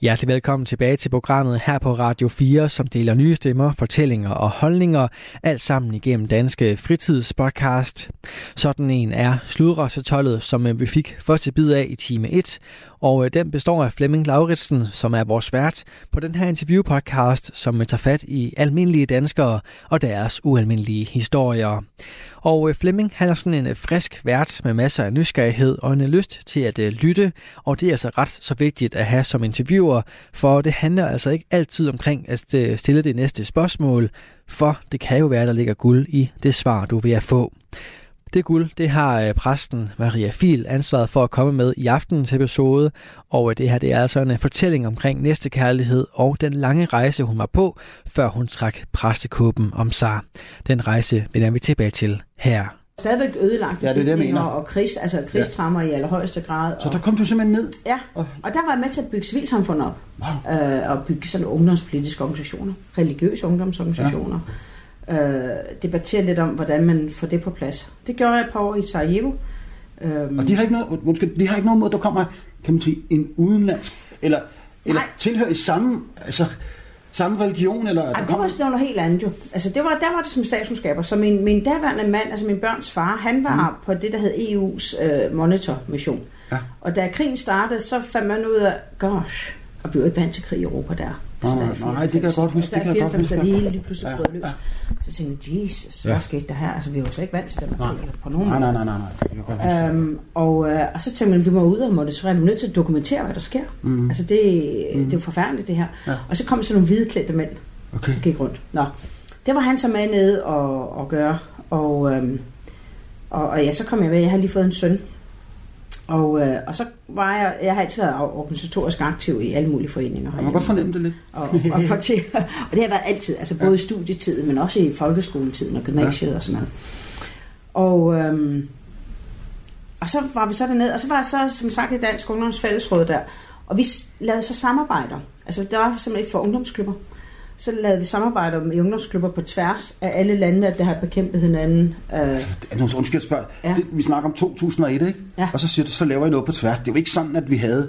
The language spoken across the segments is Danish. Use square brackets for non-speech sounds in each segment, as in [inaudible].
Hjertelig velkommen tilbage til programmet her på Radio 4, som deler nye stemmer, fortællinger og holdninger, alt sammen igennem Danske Fritidspodcast. Sådan en er Sludrøsetollet, som øh, vi fik første bid af i time 1, og øh, den består af Flemming Lauritsen, som er vores vært på den her interviewpodcast, som øh, tager fat i almindelige danskere og deres ualmindelige historier. Og øh, Flemming han er sådan en øh, frisk vært med masser af nysgerrighed og en øh, lyst til at lytte, og det er altså ret så vigtigt at have som interviewer, for det handler altså ikke altid omkring at stille det næste spørgsmål, for det kan jo være, der ligger guld i det svar, du vil at få. Det guld, det har øh, præsten Maria Fil ansvaret for at komme med i aftenens episode, og øh, det her det er altså en øh, fortælling omkring næste kærlighed og den lange rejse, hun var på, før hun trak præstekåben om sig. Den rejse vender vi tilbage til her. Stadigvæk ødelagt ja, det er det, jeg mener. og krigs, altså krigstrammer ja. i allerhøjeste grad. Så der kom du simpelthen ned? Ja, og der var jeg med til at bygge civilsamfund op. Wow. Øh, og bygge sådan ungdomspolitiske organisationer, religiøse ungdomsorganisationer. Ja øh, debattere lidt om, hvordan man får det på plads. Det gjorde jeg et par år i Sarajevo. Øhm, og de har ikke noget, undskyld, de har ikke noget mod, at der kommer, kan man sige, en udenlandsk, eller, eller tilhører i samme, altså, samme religion? Eller, Ej, det var sådan noget helt andet jo. Altså, det var, der var det som statskundskaber. Så min, min daværende mand, altså min børns far, han var mm. på det, der hed EU's øh, monitor-mission. Ja. Og da krigen startede, så fandt man ud af, gosh, og vi var ikke vant til krig i Europa der. Altså, nej, nej, nej, det kan jeg godt huske. Jeg godt huske. Da det hele lige pludselig brød løs. Så tænkte jeg, Jesus, hvad skete der her? Altså, vi var jo slet ikke vant til det. Nej. På nogen nej, nej, nej, nej, nej. Øhm, og, øh, og så tænkte man, vi må ud og monitorere. Vi er nødt til at dokumentere, hvad der sker. Mm. Altså, det, mm. det er jo forfærdeligt, det her. Ja. Og så kom så nogle hvideklædte mænd, okay. der gik rundt. Nå, det var han så med nede og, og gøre. Og, øhm, og, og ja, så kom jeg med. Jeg har lige fået en søn, og, øh, og så var jeg, jeg har altid været organisatorisk aktiv i alle mulige foreninger. Man kan godt fornemme det lidt. Og, og, og, [laughs] [laughs] og det har været altid, altså både ja. i studietiden, men også i folkeskoletiden og gymnasiet ja. og sådan noget. Og, øhm, og så var vi så dernede, og så var jeg så, som sagt, i Dansk Ungdomsfællesråd der, og vi lavede så samarbejder. Altså, der var simpelthen for ungdomsklubber så lavede vi samarbejder med ungdomsklubber på tværs af alle landene, der har bekæmpet hinanden. Øh. Undskyld, spørg. Ja. Vi snakker om 2001, ikke? Ja. Og så siger du, så laver I noget på tværs. Det er jo ikke sådan, at vi havde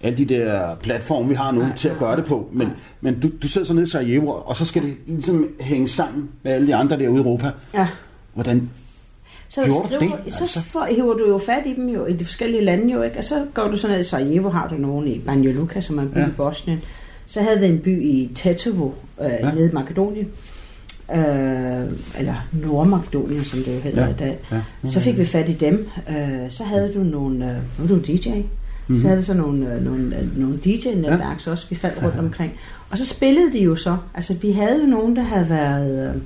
alle de der platforme, vi har nu, nej, til at gøre det på. Men, men du, du sidder så nede i Sarajevo, og så skal det ligesom hænge sammen med alle de andre derude i Europa. Ja. Hvordan så, gjorde skriver, det? så altså? for, hiver du jo fat i dem jo, i de forskellige lande jo, ikke? Og så går du så ned i Sarajevo, har du nogen i Banja Luka, som er en by ja. i Bosnien. Så havde vi en by i Tetovo, øh, ja. nede i Makedonien. Øh, eller Nordmakedonien, som det jo hedder ja. i dag. Ja. Så fik vi fat i dem. Øh, så havde du nogle... Øh, er du DJ. Mm-hmm. Så havde vi så nogle, øh, nogle, øh, nogle DJ-netværk ja. også, vi faldt rundt omkring. Og så spillede de jo så. Altså, vi havde jo nogen, der havde været, øh,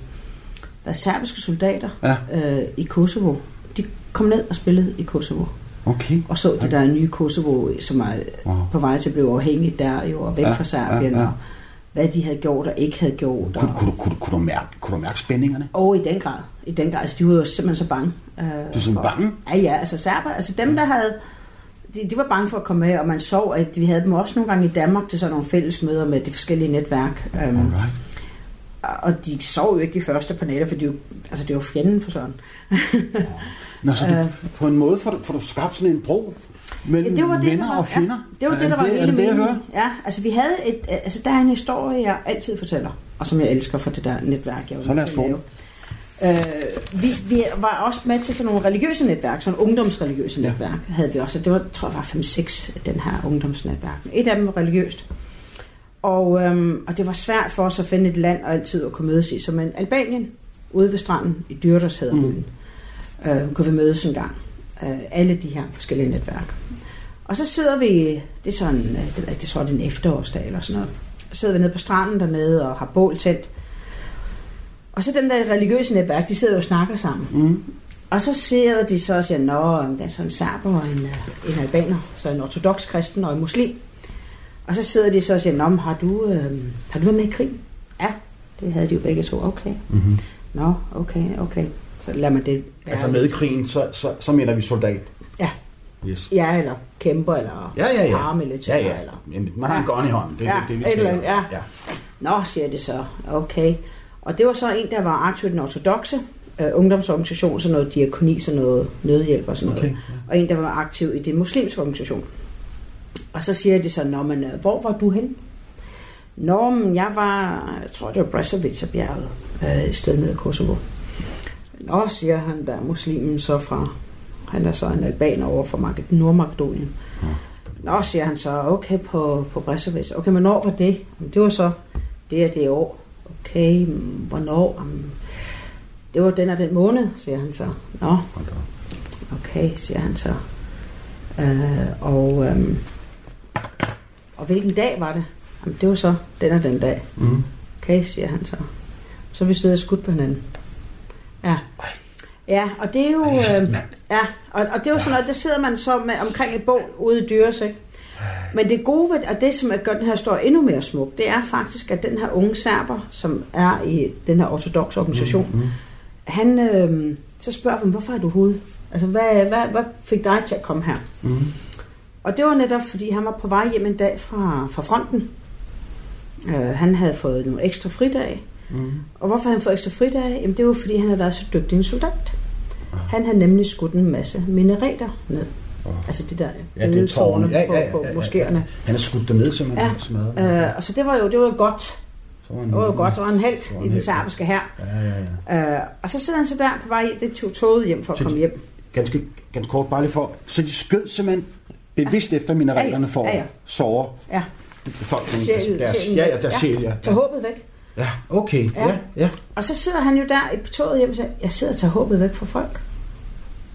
været serbiske soldater ja. øh, i Kosovo. De kom ned og spillede i Kosovo. Okay. Og så det der nye Kosovo, som er wow. på vej til at blive afhængigt der jo, og væk ja, fra Serbien, ja, ja. og hvad de havde gjort og ikke havde gjort. Kunne, og... kunne, kunne, kunne, du, mærke, kunne du mærke spændingerne? Og oh, i den grad. I den grad. Altså, de var jo simpelthen så bange. Øh, du er sådan for... bange? Ja, ja. Altså, serber, altså dem, der havde... De, de var bange for at komme med, og man så, at vi havde dem også nogle gange i Danmark til sådan nogle fælles møder med de forskellige netværk. Alright. Og de sov jo ikke de første paneler, for de jo, altså, det var fjenden for sådan. [laughs] Nå, så du, øh, på en måde får du, får du skabt sådan en bro mellem ja, det var det, venner var, og fjender? Ja, det var det, der var det, hele det, Ja, altså vi havde et, altså der er en historie, jeg altid fortæller, og som jeg elsker for det der netværk, jeg var så lad os få Øh, vi, vi var også med til sådan nogle religiøse netværk, sådan ungdomsreligiøse ja. netværk havde vi også. Det var, tror jeg, var 5-6 den her ungdomsnetværk. Et af dem var religiøst. Og, øhm, og det var svært for os at finde et land og altid at kunne mødes i. Så men Albanien, ude ved stranden i Dyrtos hedder mm. byen øh, kunne vi mødes en gang. Øh, alle de her forskellige netværk. Og så sidder vi, det er sådan, øh, det, det tror jeg, det er en efterårsdag eller sådan noget. Så sidder vi nede på stranden dernede og har bål tændt. Og så dem der religiøse netværk, de sidder og snakker sammen. Mm. Og så ser de så og siger, nå, der er sådan en serber og en, øh, en albaner, så en ortodox kristen og en muslim. Og så sidder de så og siger, nå, har du, øh, har du været med i krig? Ja, det havde de jo begge to. Okay. Mm-hmm. Nå, okay, okay. Så lader man det være. Altså med krigen, så, så, så mener vi soldat? Ja. Yes. Ja, eller kæmper, eller ja, ja, ja. paramilitær. Ja, ja. Eller... Jamen, man har en gun i hånden. Det, ja, det, det, det, det, det, ja. ja. Nå, siger det så. Okay. Og det var så en, der var aktiv i den ortodoxe øh, ungdomsorganisation, sådan noget diakoni, sådan noget nødhjælp og sådan okay, noget. Og en, der var aktiv i det muslimske organisation. Og så siger de så, Nå, men øh, hvor var du hen? Nå, men jeg var, jeg tror det var Brezovica-bjerget, øh, et sted nede i Kosovo. Nå, siger han der, muslimen så fra, han er så en albaner over fra Nordmakedonien. Ja. Nå, siger han så, okay, på, på Brezovica. Okay, men når var det? Det var så det er det år. Okay, hvornår? Det var den og den måned, siger han så. Nå, okay, siger han så. Øh, og, øhm, og hvilken dag var det? Jamen, det var så den og den dag. Mm. Okay, siger han så. Så vi sidder skudt på hinanden. Ja. Ja, og det er jo... Øh, ja, og, og det er jo sådan noget, der sidder man så med omkring et bål ude i Dyres, ikke? Men det gode ved, og det som gør den her historie endnu mere smuk, det er faktisk, at den her unge serber, som er i den her ortodox organisation, mm, mm. han, øh, så spørger dem, hvorfor er du ude? Altså, hvad, hvad, hvad fik dig til at komme her? Mm. Og det var netop, fordi han var på vej hjem en dag fra, fra fronten. Uh, han havde fået nogle ekstra fridage. Mm. Og hvorfor han fået ekstra fridage? Jamen, det var, fordi han havde været så dygtig en soldat. Han havde nemlig skudt en masse minareter ned. Oh. Altså det der ja, det tårne ja, ja, ja, på, på ja, moskéerne. Ja. Han har skudt dem ned, simpelthen. Ja. Smadret. Øh, og så det var jo, det var jo godt. Så var han, det var jo godt, så var han helt i den serbiske her. Ja, ja, ja. Øh, og så sidder han så der på vej, det tog toget hjem for at så komme hjem. Ganske, ganske kort, bare lige for. Så de skød simpelthen bevidst ja. efter mineralerne for ja, ja. at sove. Ja. Folk, sjæl, deres, ja, ja, deres ja. sjæl, ja. Tag håbet væk. Ja, okay. Ja. ja, ja. Og så sidder han jo der i toget hjem og siger, jeg sidder og tager håbet væk fra folk.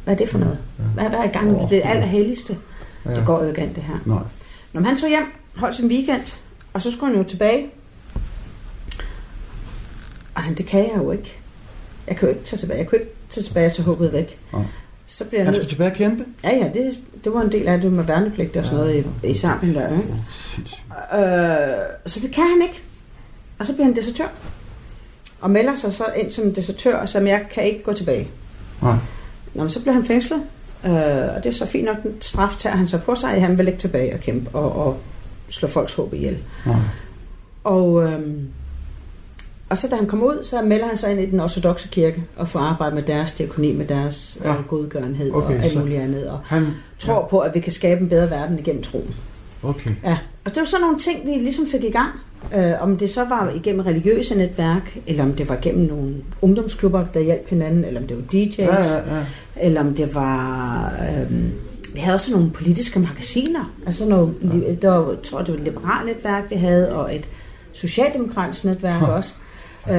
Hvad er det for noget? Hvad, hvad er i gang med det allerhelligste? Ja. Det går jo ikke an, det her. Nej. Når han tog hjem, holdt sin weekend, og så skulle han jo tilbage. Altså, det kan jeg jo ikke. Jeg kan jo ikke tage tilbage. Jeg kunne ikke tage tilbage til håbet væk. Ja. Så bliver han skulle tilbage og kæmpe? Ja, ja, det, det var en del af det med værnepligt og sådan noget i, i sammen der. Ikke? Øh, så det kan han ikke. Og så bliver han desertør. Og melder sig så ind som desertør, som jeg kan ikke gå tilbage. Nej. Nå, men så bliver han fængslet, øh, og det er så fint nok, den straf tager han så på sig, at han vil ikke tilbage og kæmpe og, og slå folks håb ihjel. Ja. Og, øh, og så da han kommer ud, så melder han sig ind i den ortodoxe kirke og får arbejde med deres diakoni, med deres ja. øh, godgørenhed okay, og alt muligt andet. Og han, tror ja. på, at vi kan skabe en bedre verden igennem troen. Okay. Ja, og det var sådan nogle ting, vi ligesom fik i gang. Øh, om det så var igennem religiøse netværk, eller om det var gennem nogle ungdomsklubber, der hjalp hinanden, eller om det var DJ's, ja, ja, ja. eller om det var... Øh, vi havde også nogle politiske magasiner. Altså noget, ja. der var, jeg tror, det var et liberalt netværk, vi havde, og et socialdemokratisk netværk ja. også. Øh,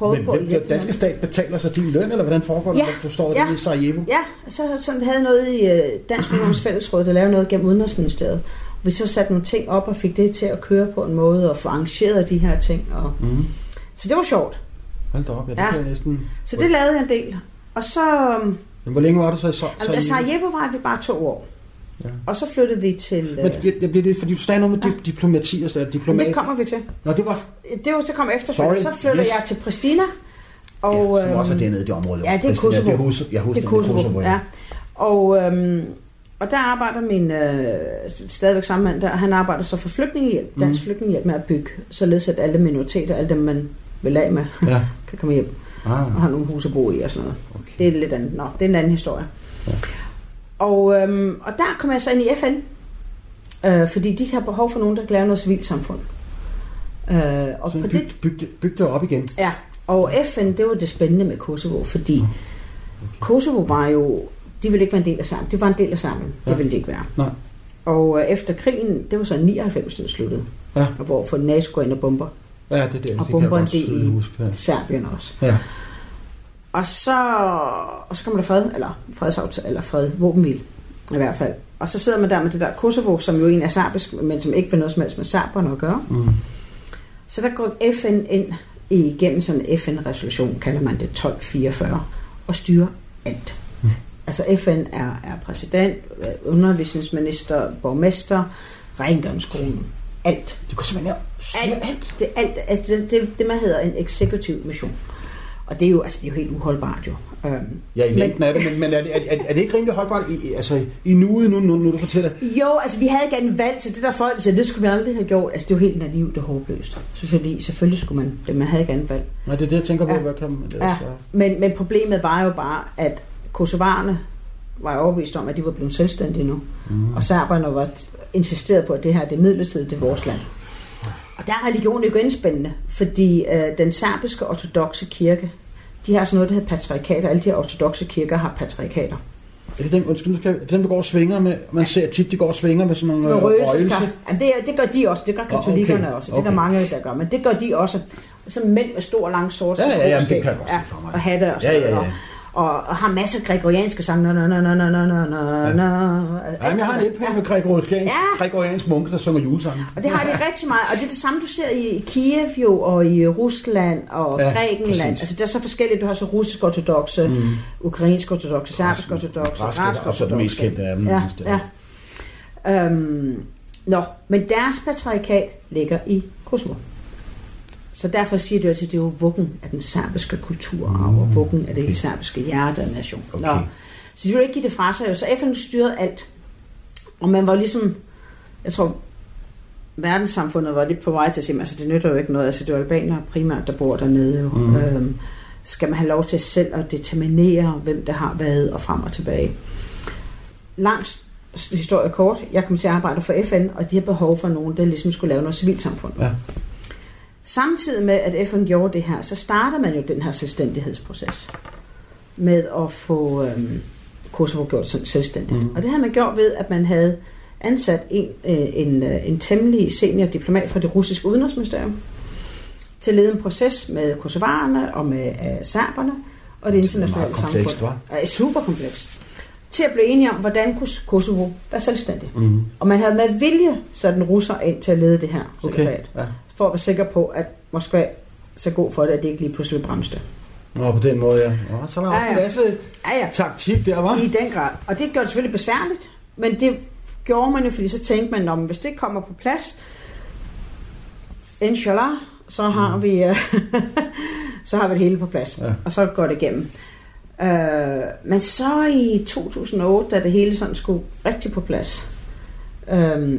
men på den danske stat betaler sig din løn, eller hvordan foregår det, ja, du står ja, i Sarajevo? Ja, så, så vi havde noget i uh, Dansk Ungdoms Fællesråd, der lavede noget gennem Udenrigsministeriet. Vi så satte nogle ting op og fik det til at køre på en måde, og få arrangeret de her ting. Og... Mm. Så det var sjovt. Hold da op, ja, det ja. næsten... Så det lavede jeg en del. Og så... Men hvor længe var du så i Sarajevo? Altså, Sarajevo var vi bare to år. Ja. Og så flyttede vi til... Men jeg, jeg bliver det, fordi du sagde noget med ja. diplomati og sådan diplomat. Det kommer vi til. Nå, det var... Det var så kom efter. Så flyttede yes. jeg til Pristina. Og, ja, som også er dernede i det område. Ja, det er Kosovo. Det er, Kosovo. Jeg husker, det er Kosovo, Kosovo ja. ja. Og, øhm, og der arbejder min, øh, stadigvæk samme mand der, han arbejder så for flygtningehjælp, dansk mm. flygtningehjælp med at bygge, således at alle minoriteter, alle dem man vil af med, ja. [laughs] kan komme hjem ah. og have nogle huse at bo i og sådan noget. Okay. Det er lidt andet. Nå, det er en anden historie. Ja. Og, øhm, og der kommer jeg så ind i FN, øh, fordi de har behov for nogen, der kan lave noget civilsamfund. Øh, og så byg, det, byg, byg det op igen? Ja, og FN, det var det spændende med Kosovo, fordi okay. Kosovo var jo, de ville ikke være en del af sammen. Det var en del af sammen. Ja. Det ville det ikke være. Nej. Og øh, efter krigen, det var så 99, den sluttede. Ja. Og hvor for NATO går ind og bomber. Ja, det er det. Og bomber en del i huske, ja. Serbien også. Ja. Og så, og så kommer der fred, eller fredsaftale, eller fred, våbenhvil i hvert fald. Og så sidder man der med det der Kosovo, som jo egentlig er serbisk, men som ikke vil noget som helst med serberne at gøre. Mm. Så der går FN ind igennem sådan en FN-resolution, kalder man det 1244, og styrer alt. Altså FN er, er præsident, undervisningsminister, borgmester, rengøringskolen, alt. Det går simpelthen alt, alt. Det, alt altså det, det, det, man hedder en executive mission. Og det er jo, altså, det er jo helt uholdbart jo. Øhm, ja, i længden er det, men, men er, det, er, er, det ikke rimelig holdbart i, altså, i nuet, nu, nu, nu du fortæller? Jo, altså vi havde ikke en valg, så det der folk siger, det skulle vi aldrig have gjort. Altså det er jo helt naivt og håbløst. Selvfølgelig, selvfølgelig skulle man det, man havde ikke andet valg. Nej, det er det, jeg tænker på, ja. hvad kan man... Det ja. men, men problemet var jo bare, at kosovarerne var overbevist om, at de var blevet selvstændige nu. Mm. Og serberne var insisteret på, at det her det er midlertidigt, det er vores land. Og der er religionen jo indspændende, fordi øh, den serbiske ortodoxe kirke, de har sådan noget, der hedder patriarkater. Alle de her ortodoxe kirker har patriarkater. Er det den, undskyld, skal, er det den, der går og svinger med? Man ser tit, de går og svinger med sådan nogle øh, røgelse. Ja, det, det gør de også. Det gør katolikkerne okay. også. Det er okay. der mange, der gør. Men det gør de også. Så mænd med stor, lang sort. Ja, ja, ja, det kan jeg godt se for mig. Og hatte og sådan ja, ja, ja og, og har masser af gregorianske sange. Nå, nå, nå, nå, nå, nå, nå, nå. Ja, men jeg har en LP med gregoriansk, ja. gregoriansk munke, der synger julesange. Og det har de rigtig meget. Og det er det samme, du ser i Kiev jo, og i Rusland og ja, Grækenland. Præcis. Altså, det er så forskelligt. Du har så russisk ortodoxe, mm. ukrainsk ortodoxe, serbisk ortodoxe, græsk ortodoxe. Og så det mest kendte af dem. Ja, ja. Øhm, nå, men deres patriarkat ligger i Kosovo. Så derfor siger det også, at det er jo vuggen af den serbiske kulturarv, mm. og vuggen af det okay. serbiske hjerte af nation. Okay. Nå. Så de ville ikke give det fra sig. Så FN styrede alt. Og man var ligesom, jeg tror, verdenssamfundet var lidt på vej til at sige, altså det nytter jo ikke noget, altså det er albanere primært, der bor dernede jo. Mm. Øhm, skal man have lov til selv at determinere, hvem der har været og frem og tilbage. Langs historie kort, jeg kom til at arbejde for FN, og de har behov for nogen, der ligesom skulle lave noget civilsamfund. Ja. Samtidig med, at FN gjorde det her, så starter man jo den her selvstændighedsproces med at få øhm, Kosovo gjort selvstændigt. Mm. Og det havde man gjort ved, at man havde ansat en, øh, en, øh, en temmelig senior diplomat fra det russiske udenrigsministerium til at lede en proces med kosovarerne og med øh, serberne og det internationale samfund. Er super komplekst. Til at blive enige om, hvordan Kosovo var selvstændig. Mm. Og man havde med vilje sat en russer ind til at lede det her sekretariat. Okay. Ja for at være sikker på, at Moskva så god for det, at det ikke lige pludselig bremste. Nå, på den måde, ja. Nå, så er der ja, også en masse ja, ja. taktik der, var. I den grad. Og det gør det selvfølgelig besværligt, men det gjorde man jo, fordi så tænkte man, om hvis det kommer på plads, inshallah, så har mm. vi [laughs] så har vi det hele på plads. Ja. Og så går det igennem. Uh, men så i 2008, da det hele sådan skulle rigtig på plads, uh,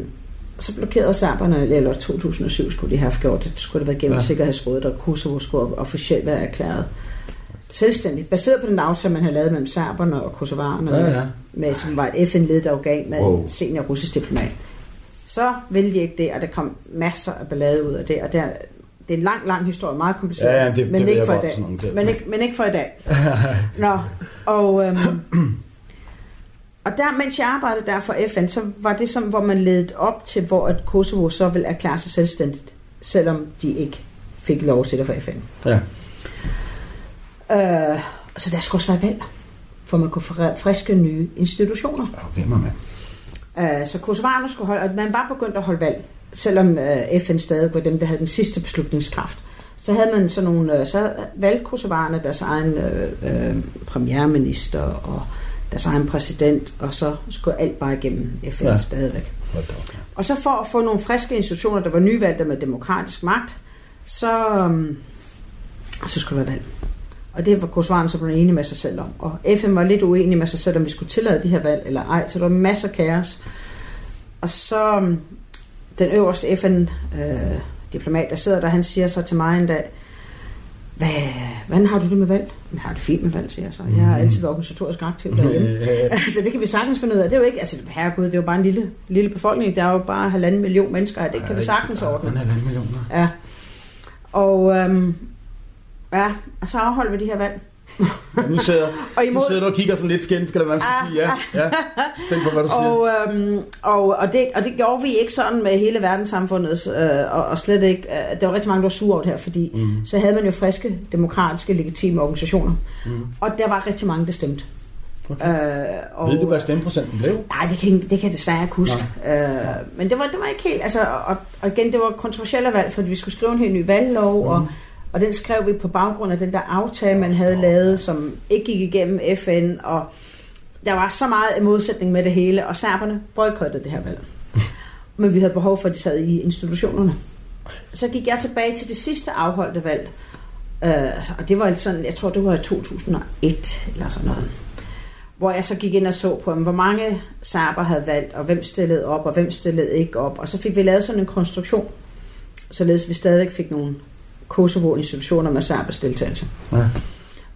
så blokerede serberne, eller 2007 skulle de have gjort det, skulle det være gennem ja. Sikkerhedsrådet, og Kosovo skulle officielt være erklæret selvstændigt, baseret på den aftale, man havde lavet mellem serberne og kosovarerne, ja, ja. Med, som var et FN-ledet organ med wow. en senior russisk diplomat. Så ville de ikke det, og der kom masser af ballade ud af det, og der, det er en lang, lang historie, meget kompliceret, ja, ja, det, men, det ikke for i dag. Men, ikke, men ikke for i dag. [laughs] Nå, og øhm, og der, mens jeg arbejdede der for FN, så var det som, hvor man ledte op til, hvor at Kosovo så ville erklære sig selvstændigt, selvom de ikke fik lov til det for FN. Ja. Øh, så der skulle også være valg, for man kunne friske nye institutioner. Ja, hvem er med? Øh, så kosovarerne skulle holde, og man var begyndt at holde valg, selvom øh, FN stadig var dem, der havde den sidste beslutningskraft. Så havde man sådan nogle, øh, så valgte kosovarerne deres egen øh, øh, premierminister og deres egen præsident, og så skulle alt bare igennem FN ja. stadigvæk. Og så for at få nogle friske institutioner, der var nyvalgte med demokratisk magt, så, um, så skulle der være valg. Og det var Kosovarerne så blevet enige med sig selv om. Og FN var lidt uenig med sig selv, om vi skulle tillade de her valg eller ej, så der var masser af kaos. Og så um, den øverste FN-diplomat, øh, der sidder der, han siger så til mig en dag, hvad, hvordan har du det med valg? Jeg har det fint med valg, siger jeg så. Jeg har altid været organisatorisk aktiv derhjemme. [laughs] altså, det kan vi sagtens finde ud af. Det er jo ikke, altså, herregud, det er jo bare en lille, lille befolkning. Der er jo bare halvanden million mennesker, og det kan vi sagtens ordne. Ja, halvanden millioner. Ja. Og, øhm, ja, og så afholder vi de her valg. Ja, nu, sidder, og imod... nu sidder du og kigger sådan lidt skændt, skal det være, ah, sige. Ja, ja. Spændt på, hvad du siger. Og, øhm, og, og, det, og det gjorde vi ikke sådan med hele verdenssamfundet, øh, og, og slet ikke. Øh, der var rigtig mange, der var sure over det her, fordi mm. så havde man jo friske, demokratiske, legitime organisationer. Mm. Og der var rigtig mange, der stemte. Okay. Øh, og, Ved du, hvad stemmeprocenten blev? Nej, det kan, det kan jeg desværre ikke huske. Øh, men det var, det var ikke helt... Altså, og, og igen, det var kontroversielle valg, fordi vi skulle skrive en helt ny valglov, mm. og og den skrev vi på baggrund af den der aftale, man havde lavet, som ikke gik igennem FN, og der var så meget modsætning med det hele, og serberne boykottede det her valg. [laughs] Men vi havde behov for, at de sad i institutionerne. Så gik jeg tilbage til det sidste afholdte valg, Øh, og det var sådan, jeg tror det var i 2001 eller sådan noget. Hvor jeg så gik ind og så på, hvor mange serber havde valgt, og hvem stillede op, og hvem stillede ikke op. Og så fik vi lavet sådan en konstruktion, således vi stadigvæk fik nogle Kosovo-institutioner med serbers deltagelse. Ja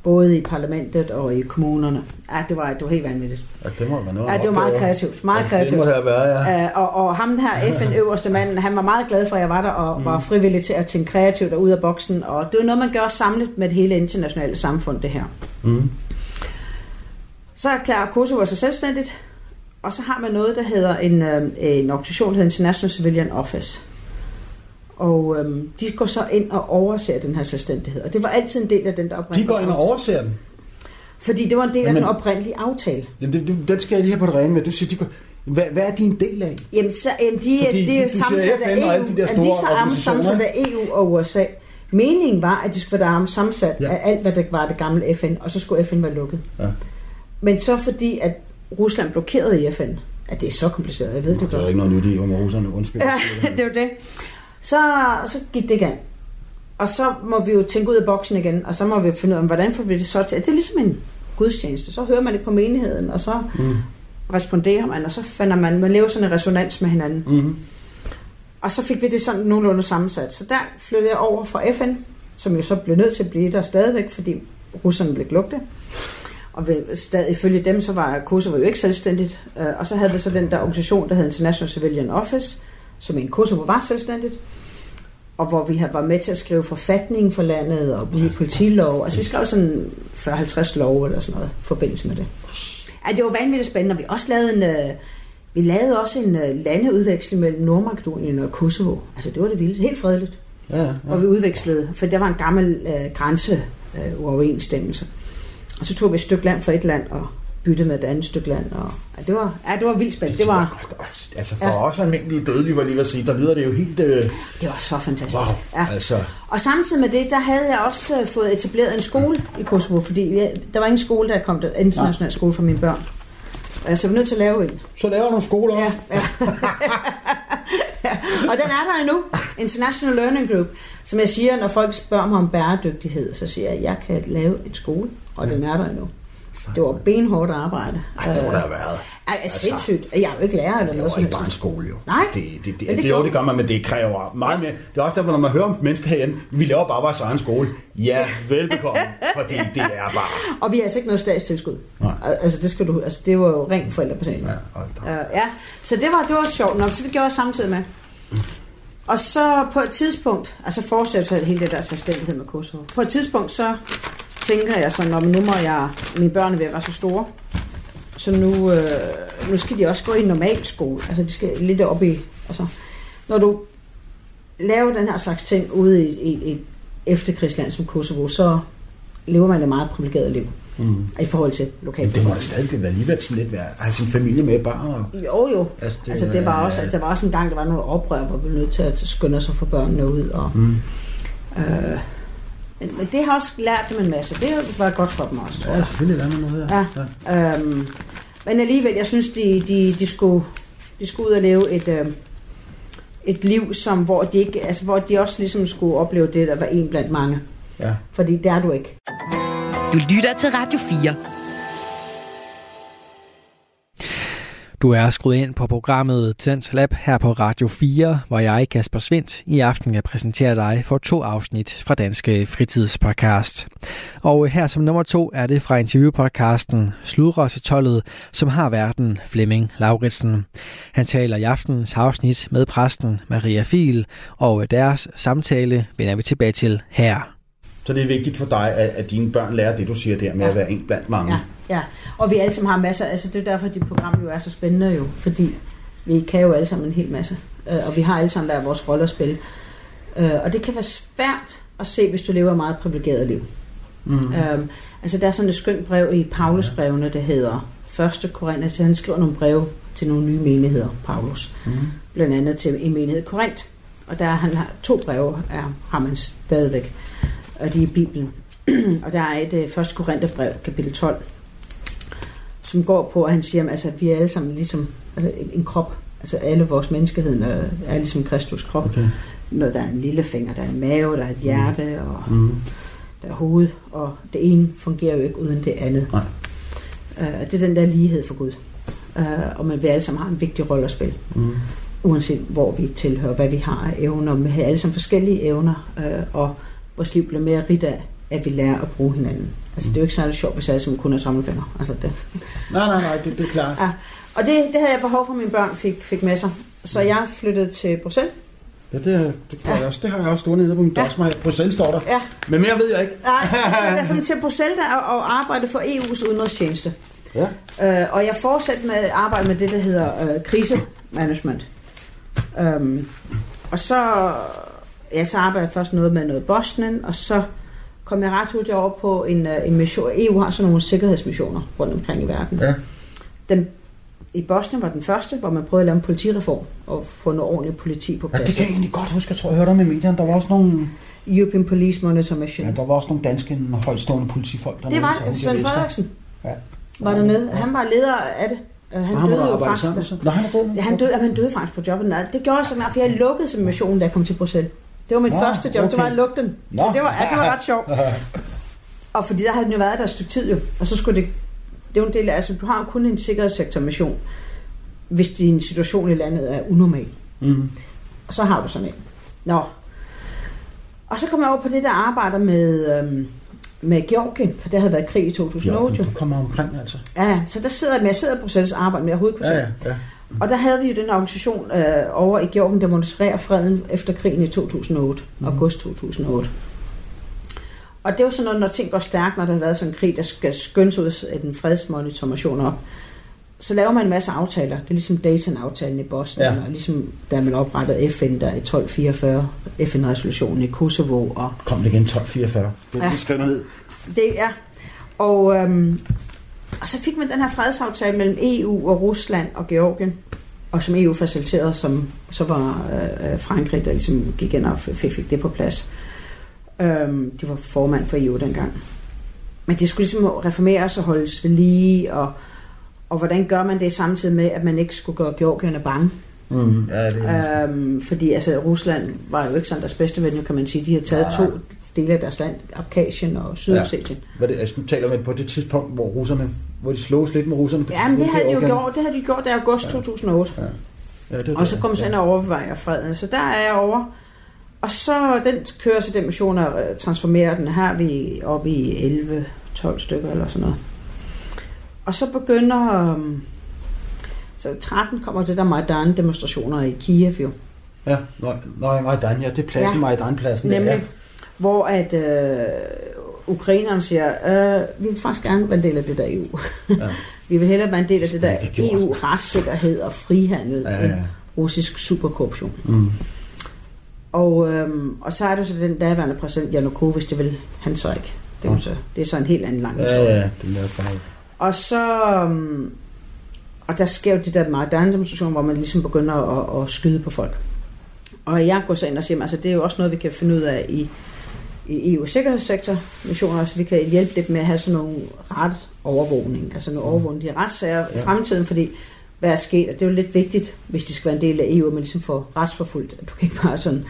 både i parlamentet og i kommunerne. Ja, det var, det var helt vanvittigt. Ja, det må være noget Ja, det var meget kreativt. Meget ja, kreativt. Det må det have været, ja. Uh, og, og ham her, FN-øverste manden, han var meget glad for, at jeg var der og mm. var frivillig til at tænke kreativt og ud af boksen. Og det var noget, man gør samlet med det hele internationale samfund, det her. Mm. Så erklærer Kosovo sig selvstændigt, og så har man noget, der hedder en, øh, en organisation, der hedder International Civilian Office. Og øhm, de går så ind og overser den her selvstændighed. Og det var altid en del af den der oprindelige De går ind og overser den? Fordi det var en del af men, den oprindelige aftale. Jamen, det, det, den skal jeg lige have på det rene med. Du siger, de går, hvad, hvad er din del af? Jamen, så, jamen de, Fordi, de er sammensat af EU. De, de er sammensat af EU og USA. Meningen var, at de skulle være sammensat ja. af alt, hvad der var det gamle FN, og så skulle FN være lukket. Ja. Men så fordi, at Rusland blokerede i FN, at det er så kompliceret, jeg ved Nå, det godt. Der er ikke noget nyt i om russerne, undskyld. Ja, [laughs] det er det. Så, så gik det igen. Og så må vi jo tænke ud af boksen igen, og så må vi finde ud af, hvordan får vi det så til. Det er ligesom en gudstjeneste. Så hører man det på menigheden, og så mm. responderer man, og så finder man, man lever sådan en resonans med hinanden. Mm. Og så fik vi det sådan nogenlunde sammensat. Så der flyttede jeg over fra FN, som jo så blev nødt til at blive der stadigvæk, fordi russerne blev lugte. Og stadig, ifølge dem, så var Kosovo jo ikke selvstændigt. Øh, og så havde vi så den der organisation, der hed International Civilian Office, som en Kosovo var selvstændigt, og hvor vi var med til at skrive forfatningen for landet og politilov. Altså vi skrev sådan 40-50 lov eller sådan noget i forbindelse med det. Ja, det var vanvittigt spændende, og vi også lavede en, uh, vi lavede også en uh, landeudveksling mellem Nordmakedonien og Kosovo. Altså det var det vildt, helt fredeligt. Ja, ja. Og vi udvekslede, for der var en gammel uh, grænse uh, uoverensstemmelse. Og så tog vi et stykke land fra et land og bytte med et andet stykke land. Og, ja, det var, ja, det var vildt spændende. Det var, altså for ja. os almindelige dødelige, var lige at sige, der lyder det jo helt... Øh... Det var så fantastisk. Wow, ja. altså. Og samtidig med det, der havde jeg også øh, fået etableret en skole i Kosovo, fordi jeg, der var ingen skole, der kom der international skole for mine børn. Så jeg var nødt til at lave en. Så laver du en skole også? Ja, ja. ja. Og den er der endnu. International Learning Group. Som jeg siger, når folk spørger mig om bæredygtighed, så siger jeg, at jeg kan lave en skole, og ja. den er der endnu. Det var benhårdt arbejde. Ej, det må der have været. Ej, altså, sindssygt. Jeg er jo ikke lærer eller noget. Det er ikke bare en skole, jo. Nej. Det, det, det, det, det, det, det gør man, men det kræver meget mere. Det er også derfor, når man hører om mennesker herinde, vi laver bare vores egen skole. Ja, velbekomme, [laughs] fordi det er bare... Og vi har altså ikke noget statstilskud. Nej. Altså, det, skal du, altså, det var jo rent forældrebetaling. Ja, uh, ja, så det var, det var sjovt nok, så det gjorde jeg samtidig med. Og så på et tidspunkt, altså fortsætter hele det der selvstændighed med Kosovo. På et tidspunkt, så tænker jeg sådan, om nu må jeg, mine børn er ved at være så store, så nu, øh, nu skal de også gå i en normal skole. Altså de skal lidt op i, altså, når du laver den her slags ting ude i, i, i efterkrigsland som Kosovo, så lever man et meget privilegeret liv. Mm. i forhold til lokale Men det må da stadig være alligevel sådan lidt værd. Have sin familie med barn. Og... Jo, jo. Altså, det, altså, det var også, altså, der var også en gang, der var noget oprør, hvor vi blev nødt til at skynde os at få børnene ud. Og, mm. øh, men, men det har også lært dem en masse. Det været godt for dem også, tror jeg. Ja, selvfølgelig lærer man noget her. Ja. ja. Øhm, men alligevel, jeg synes, de, de, de, skulle, de skulle ud og leve et, øh, et liv, som, hvor, de ikke, altså, hvor de også ligesom skulle opleve det, der var en blandt mange. Ja. Fordi det er du ikke. Du lytter til Radio 4. Du er skruet ind på programmet Tens Lab her på Radio 4, hvor jeg, Kasper Svendt, i aften kan præsentere dig for to afsnit fra Danske Fritidspodcast. Og her som nummer to er det fra interviewpodcasten Sludre til tollet, som har verden Flemming Lauritsen. Han taler i aftens afsnit med præsten Maria Fil, og deres samtale vender vi tilbage til her. Så det er vigtigt for dig, at, at dine børn lærer det, du siger der med ja. at være en blandt mange. Ja, ja. og vi alle sammen har masser, altså det er derfor, at dit program jo er så spændende jo, fordi vi kan jo alle sammen en hel masse, øh, og vi har alle sammen hver vores rolle at spille. Øh, og det kan være svært at se, hvis du lever et meget privilegeret liv. Mm. Øhm, altså der er sådan et skønt brev i Paulus brevene, der hedder første Korinth, altså han skriver nogle breve til nogle nye menigheder, Paulus. Mm. Blandt andet til en menighed Korinth. Og der han har to breve, er, har man stadigvæk og de er i Bibelen. [clears throat] og der er et uh, første Korintherbrev, kapitel 12, som går på, at han siger, at altså, vi er alle sammen ligesom altså, en krop. Altså alle vores menneskehed er, er ligesom Kristus krop. Okay. Når der er en lille finger, der er en mave, der er et hjerte, mm. og mm. der er hoved, og det ene fungerer jo ikke uden det andet. Nej. Uh, det er den der lighed for Gud. Uh, og man vil alle sammen have en vigtig rolle at spille. Mm. Uanset hvor vi tilhører, hvad vi har af evner. Vi har alle sammen forskellige evner, uh, og vores liv bliver mere rigt af, at vi lærer at bruge hinanden. Altså, mm. det er jo ikke særlig sjovt, hvis alle som kun er tommelfinger. Altså, det. Nej, nej, nej, det, det er klart. Ja. Og det, det havde jeg behov for, at mine børn fik, fik med sig. Så jeg flyttede til Bruxelles. Ja, det, det, kan ja. jeg også. det har jeg også stået nede på min ja. Bruxelles står der. Ja. Men mere ved jeg ikke. Nej, jeg er sådan til Bruxelles der og, og arbejde for EU's udenrigstjeneste. Ja. Øh, og jeg fortsætter med at arbejde med det, der hedder øh, krisemanagement. Um, og så, ja, så arbejder jeg først noget med noget Bosnien, og så kom jeg ret hurtigt over på en, øh, en mission. EU har sådan nogle sikkerhedsmissioner rundt omkring i verden. Ja. Den i Bosnien var den første, hvor man prøvede at lave en politireform og få noget ordentligt politi på plads. Ja, det kan jeg egentlig godt huske. Jeg tror, jeg hørte om i medierne. Der var også nogle... European Police Monitor Mission. Ja, der var også nogle danske højtstående politifolk dernede. Det var Svend Frederiksen. Ja. Var dernede. Han var leder af det. Han, han døde jo faktisk. Sammen, Nå, han er død. Ja, han døde, han døde faktisk på jobbet. Det gjorde sådan, for jeg lukkede som mission, da jeg kom til Bruxelles. Det var mit Nå, første job, okay. det var at lukke den. Nå. Så det var, ja, det var ret sjovt. [laughs] og fordi der havde den jo været der et stykke tid jo, og så skulle det, det var en del af, altså du har kun en sikkerhedssektormission, hvis din situation i landet er unormal. Mm. Og så har du sådan en. Nå. Og så kommer jeg over på det, der arbejder med, øhm, med Georgien, for der havde været krig i 2008. Ja, du kommer omkring altså. Ja, så der sidder jeg med, jeg sidder på Bruxelles og arbejder med hovedkvarter. Ja, ja, ja. Og der havde vi jo den organisation øh, over i Georgien, der demonstrerer freden efter krigen i 2008, mm. august 2008. Og det jo sådan noget, når ting går stærkt, når der har været sådan en krig, der skal skyndes ud af den fredsmonitormation op. Så laver man en masse aftaler. Det er ligesom Dayton-aftalen i Bosnien, ja. og ligesom da man oprettede FN der i 1244, FN-resolutionen i Kosovo. Og... Kom det igen 1244. Det, ja. det skriver ned. Det er. Og, øhm, og så fik man den her fredsaftale mellem EU og Rusland og Georgien, og som EU faciliterede, som så var øh, Frankrig, der ligesom gik ind og fik, fik det på plads. Øhm, de var formand for EU dengang. Men det skulle ligesom reformeres og holdes ved lige, og, og hvordan gør man det samtidig med, at man ikke skulle gøre Georgierne bange? Mm, ja, det er øhm, fordi altså, Rusland var jo ikke sådan deres bedste ven, kan man sige. De har taget ja. to dele af deres land, Abkhazien og Sydossetien. Ja. det, altså, nu taler man på det tidspunkt, hvor russerne, hvor de slås lidt med russerne. Ja, men det havde de jo gjort, det havde de gjort i august ja. 2008. Ja. Ja, det og så kom så ja. og overvejer freden. Så der er jeg over. Og så den kører så den mission og øh, transformerer den. Her vi oppe i 11-12 stykker eller sådan noget. Og så begynder... Um, så 13 kommer det der Majdan-demonstrationer i Kiev jo. Ja, nej, Majdan, ja, det er pladsen, ja, Majdan-pladsen. Nemlig, ja. Hvor at øh, ukrainerne siger, øh, vi vil faktisk gerne være en del af det der EU. Ja. [laughs] vi vil hellere være en del af det der EU-retssikkerhed og frihandel ja, ja, ja. russisk superkorruption. Mm. Og, øhm, og så er det så den daværende præsident Janukovic, det vil han så ikke. Det er, så, det er så en helt anden lang historie. Ja, ja, det er Og så... Um, og der sker jo det der Majdan-demonstration, hvor man ligesom begynder at, at skyde på folk. Og jeg går så ind og siger, altså det er jo også noget, vi kan finde ud af i, i EU sikkerhedssektor missioner, så vi kan hjælpe lidt med at have sådan nogle ret overvågning, altså nogle overvågning de retssager ja. i fremtiden, fordi hvad er sket, og det er jo lidt vigtigt, hvis de skal være en del af EU, at man ligesom får retsforfulgt, at du kan ikke bare sådan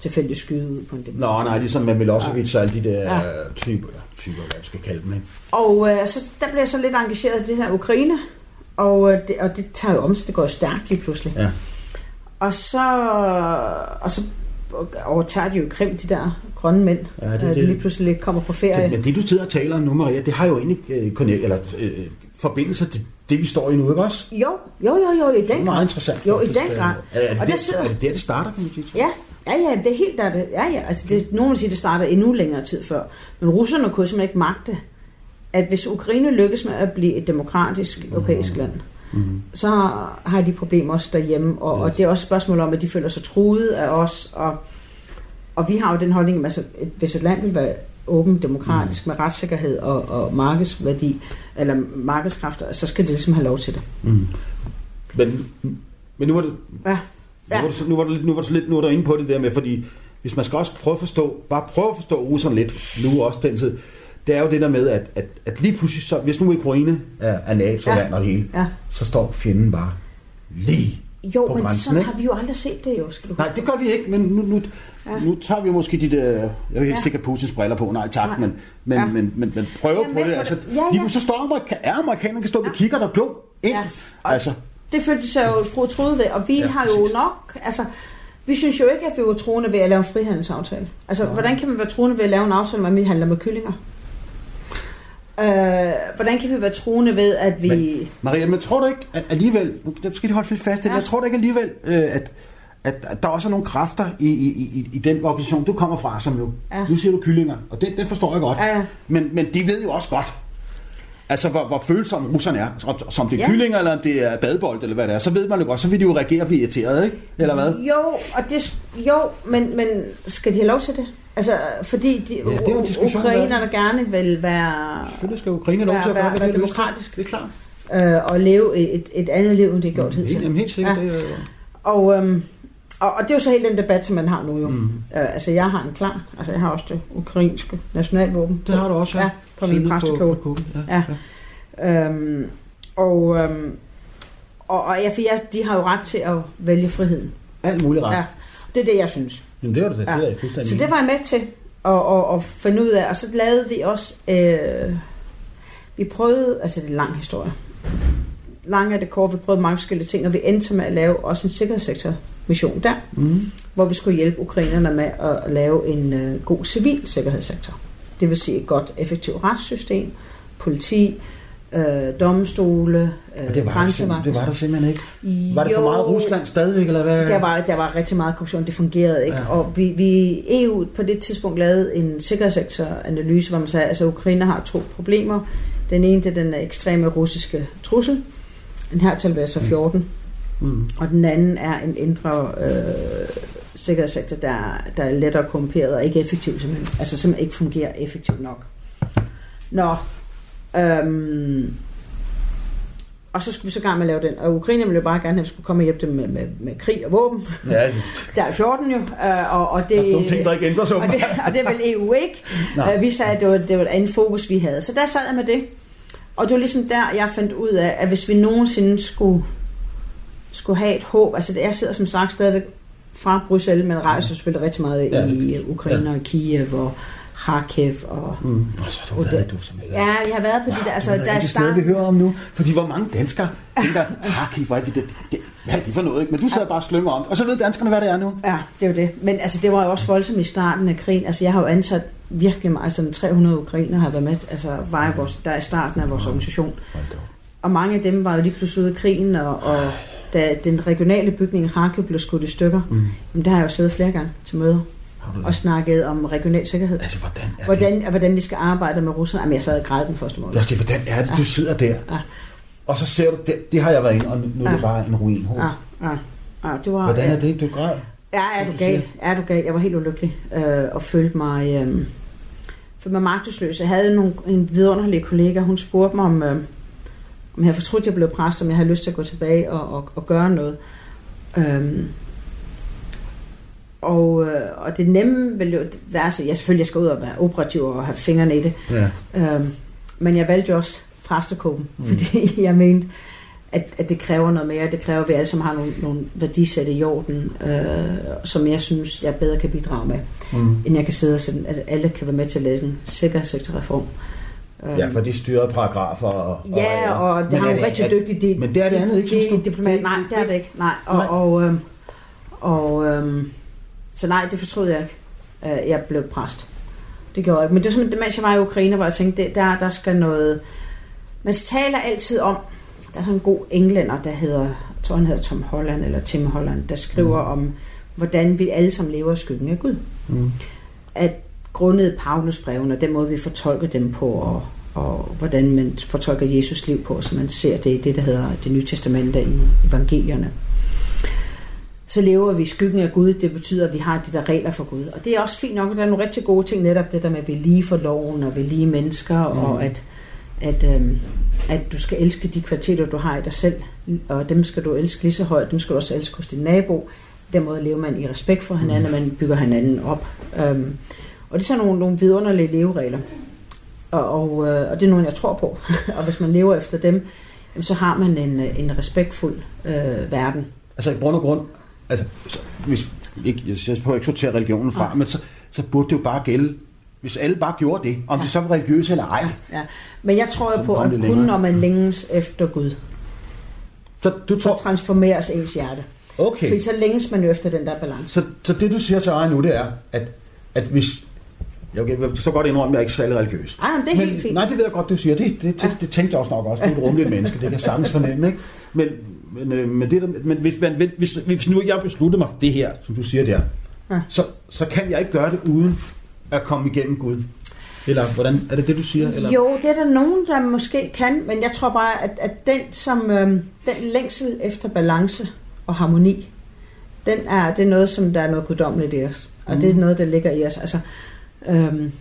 tilfældigt skyde ud på en demonstration. Nå, nej, ligesom med Milosevic og alle de der ja. typer, typer, hvad jeg skal kalde dem. Ikke? Og øh, så, der bliver jeg så lidt engageret i det her Ukraine, og, øh, det, og det tager jo om, så det går stærkt lige pludselig. Ja. Og så, og så overtager de jo Krim, de der grønne mænd, ja, det, det, lige pludselig kommer på ferie. Men det, du sidder og taler om nu, Maria, det har jo egentlig øh, eller, øh, forbindelse til det, vi står i nu, ikke også? Jo, jo, jo, jo i den grad. Det er meget interessant. Jo, i den grad. Er, er, det og der, sidder... er det der, det starter, kan man sige? Ja, Ja, ja, det er helt der. Det, ja, ja, altså det, nogen vil sige, det starter endnu længere tid før. Men russerne kunne simpelthen ikke magte, at hvis Ukraine lykkes med at blive et demokratisk europæisk land, mm-hmm. så har de problemer også derhjemme. Og, yes. og det er også et spørgsmål om, at de føler sig truet af os. Og, og vi har jo den holdning, at altså, hvis et land vil være åben, demokratisk, mm. med retssikkerhed og, og markedsværdi, eller markedskræfter, så skal det ligesom have lov til det. Mm. Men, men nu var det... Ja. Ja. Nu, var du, nu, var du, nu var du lidt nu var du inde på det der med, fordi hvis man skal også prøve at forstå, bare prøve at forstå russerne lidt, nu også den tid, det er jo det der med, at, at, at lige pludselig, så, hvis nu Ukraine er, er NATO-land ja. og det hele, ja. så står fjenden bare lige Jo, men grænsen, sådan ikke? har vi jo aldrig set det jo. Skal du Nej, det gør vi ikke, men nu, nu, ja. nu tager vi måske de der, jeg vil helt ja. sikkert Putins briller på, nej tak, nej. men, men, ja. men, men, men prøver ja, på det. Altså, ja, ja. så står amerika- er amerikanerne kan stå ja. med kigger der glå ind. Ja. Altså. Det følte sig jo fru troede ved, og vi ja, har jo præcis. nok, altså, vi synes jo ikke, at vi var troende ved at lave en frihandelsaftale. Altså, ja. hvordan kan man være troende ved at lave en aftale, når vi handler med kyllinger? Øh, hvordan kan vi være troende ved, at vi... Men, Maria, men tror du ikke at alligevel, nu skal de holde lidt fast, ja. jeg tror du ikke alligevel, øh, at, at, at der også er nogle kræfter i, i, i, i den organisation, du kommer fra, som jo, ja. nu siger du kyllinger, og det, det forstår jeg godt, ja, ja. Men, men de ved jo også godt, Altså, hvor, hvor følsomme russerne er. Som det er ja. kyllinger, eller om det er badebold, eller hvad det er. Så ved man jo godt, så vil de jo reagere og blive irriteret, ikke? Eller hvad? Jo, og det, jo men, men skal de have lov til det? Altså, fordi de, ja, det er jo ukrainer, der gerne vil være... Selvfølgelig skal Ukraine lov til at være, være, være demokratisk. Det er klart. Øh, og leve et, et andet liv, end det er gjort hidtil. Jamen, helt sikkert. Ja. Det, er, og, øhm, og, og det er jo så hele den debat, som man har nu jo. Mm. Øh, altså, jeg har en klar. Altså, jeg har også det ukrainske nationalvåben. Det har du også, ja. ja på min præstekåbe. Ja. ja. Øhm, og, øhm, og, og ja, for jeg, de har jo ret til at vælge friheden. Alt muligt ret. Ja. Det er det, jeg synes. Jamen, det var det, det ja. er fuldstændig. Så det var jeg med til at, at, at finde ud af. Og så lavede vi også... Øh, vi prøvede... Altså, det er en lang historie. Lang er det kort. Vi prøvede mange forskellige ting, og vi endte med at lave også en sikkerhedssektor mission der, mm. hvor vi skulle hjælpe ukrainerne med at lave en øh, god civil sikkerhedssektor. Det vil sige et godt, effektivt retssystem, politi, øh, domstole, øh, det var, der, det var der simpelthen ikke. Var det for meget Rusland stadigvæk, eller hvad? Der var, der var rigtig meget korruption, det fungerede ikke. Ja. Og vi, vi, EU på det tidspunkt lavede en sikkerhedssektoranalyse, hvor man sagde, at altså, Ukraine har to problemer. Den ene det er den ekstreme russiske trussel. En her til så 14. Mm. Og den anden er en indre øh, sikkerhedssektor, der, der er lettere korrumperet og ikke effektiv, simpelthen. Altså simpelthen ikke fungerer effektivt nok. Nå, øhm, og så skulle vi så gang med at lave den. Og Ukraine ville jo bare gerne have, at vi skulle komme og hjælpe dem med, med, med krig og våben. Ja, [laughs] der er 14 jo. Øh, og, og det, ja, ting, der ikke ændrer sig og det, og det vil EU ikke. Øh, vi sagde, at det var, det var et andet fokus, vi havde. Så der sad jeg med det. Og det var ligesom der, jeg fandt ud af, at hvis vi nogensinde skulle, skulle have et håb, altså jeg sidder som sagt stadigvæk fra Bruxelles, men rejser selvfølgelig rigtig meget ja. i Ukraine ja. og Kiev og Kharkiv og... Mm. Og så har du været, du som Ja, jeg har været på de der... Altså, der er det sted, vi hører om nu. Fordi hvor mange danskere tænker, Kharkiv, hvad er det, det, det, hvad er det for noget? Ikke? Men du sidder bare og slømmer om Og så ved danskerne, hvad det er nu. Ja, det er jo det. Men altså, det var jo også voldsomt i starten af krigen. Altså, jeg har jo ansat virkelig meget. Altså, 300 ukrainer har været med. Altså, var i vores, der i starten af vores organisation. Og mange af dem var jo lige pludselig ude af krigen, og, og da den regionale bygning i Kharkiv blev skudt i stykker, mm. jamen, der har jeg jo siddet flere gange til møder og snakket om regional sikkerhed. Altså, hvordan er hvordan, det? Hvordan vi skal arbejde med russerne. Jamen, jeg sad og græd den første måned. Det, hvordan er det, du sidder der, ja. og så ser du, det, det har jeg været inde, og nu er det bare en ruin. Ja, ja, ja, det var, hvordan er det, du græd? Ja, er du, du gal? Er du gal? Jeg var helt ulykkelig øh, og følte mig, øh, følte mig magtesløs. Jeg havde nogle, en vidunderlig kollega, hun spurgte mig om, øh, om jeg fortrudt, at jeg blev præst, om jeg havde lyst til at gå tilbage og, og, og gøre noget. Øhm, og, øh, og det nemme vil jo være, at jeg selvfølgelig skal ud og være operativ og have fingrene i det. Ja. Øhm, men jeg valgte jo også præstekåben, mm. fordi [laughs] jeg mente, at, at det kræver noget mere. Det kræver, at vi alle sammen har nogle, nogle værdisætte i orden, øh, som jeg synes, jeg bedre kan bidrage med, mm. end jeg kan sidde og sådan, at alle kan være med til at lave en sikkerhedssektorreform. Ja, for de styrer paragrafer. Og, ja, og, og det har nogle rigtig dygtige... De, men det er det andet ikke, synes du? Diplomat, nej, det er det ikke. Nej, og, nej. og, øh, og øh, så nej, det fortrød jeg ikke, at jeg blev præst. Det gjorde jeg ikke. Men det var simpelthen, mens jeg var i Ukraine, hvor jeg tænkte, der, der skal noget... Man taler altid om, der er sådan en god englænder, der hedder, jeg tror han hedder Tom Holland, eller Tim Holland, der skriver mm. om, hvordan vi alle sammen lever i skyggen af Gud. Mm. At grundet Paulus brevene, den måde vi fortolker dem på, og, og hvordan man fortolker Jesus liv på, så man ser det i det, der hedder det nye testamente i evangelierne så lever vi i skyggen af Gud. Det betyder, at vi har de der regler for Gud. Og det er også fint nok, at der er nogle rigtig gode ting, netop det der med, at vi er lige for loven, og vi er lige mennesker, mm. og at, at, øhm, at du skal elske de kvaliteter, du har i dig selv, og dem skal du elske lige så højt, dem skal du også elske hos din nabo. Den måde lever man i respekt for hinanden, mm. og man bygger hinanden op. Øhm, og det er sådan nogle, nogle vidunderlige leveregler. Og, og, øh, og det er nogle, jeg tror på. [laughs] og hvis man lever efter dem, så har man en, en respektfuld øh, verden Altså i grund og grund, altså, så, hvis, ikke, jeg prøver ikke sortere religionen fra, ja. men så, så burde det jo bare gælde hvis alle bare gjorde det, om ja. det så var religiøse eller ej. Ja. Men jeg tror jo på, at kun når man længes efter Gud, så, du tror... så transformeres ens hjerte. Okay. Fordi så længes man jo efter den der balance. Så, så det du siger til mig nu, det er, at, at hvis... Jeg vil så godt indrømme, at jeg er ikke særlig religiøs. Nej, men det er men, helt fint. Nej, det ved jeg godt, du siger. Det, det, det, det tænkte jeg også nok også. Det er et rummeligt menneske, det kan jeg sagtens fornemme. Ikke? Men, men, øh, men, det, der, men hvis, man, hvis, hvis nu jeg beslutter mig for det her, som du siger der, ja. så, så kan jeg ikke gøre det uden at komme igennem Gud. Eller hvordan, er det det, du siger? Eller? Jo, det er der nogen, der måske kan, men jeg tror bare, at, at den, som, øh, den længsel efter balance og harmoni, den er, det er noget, som der er noget guddommeligt i os. Og mm. det er noget, der ligger i os. Altså, øhm,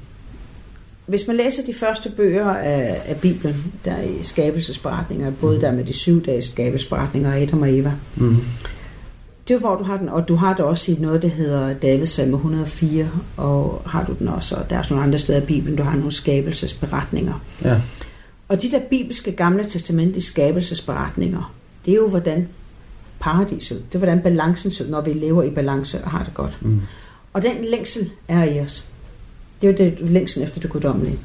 hvis man læser de første bøger af, af Bibelen, der er i skabelsesberetninger, både der med de syv dages skabelsesberetninger og Adam og Eva, mm det er hvor du har den, og du har det også i noget, der hedder Davids salme 104, og har du den også, og der er også nogle andre steder i Bibelen, du har nogle skabelsesberetninger. Ja. Og de der bibelske gamle testamentiske skabelsesberetninger, det er jo hvordan paradiset, det er hvordan balancen ser når vi lever i balance og har det godt. Mm. Og den længsel er i os. Det er jo det længsel efter det guddommelige.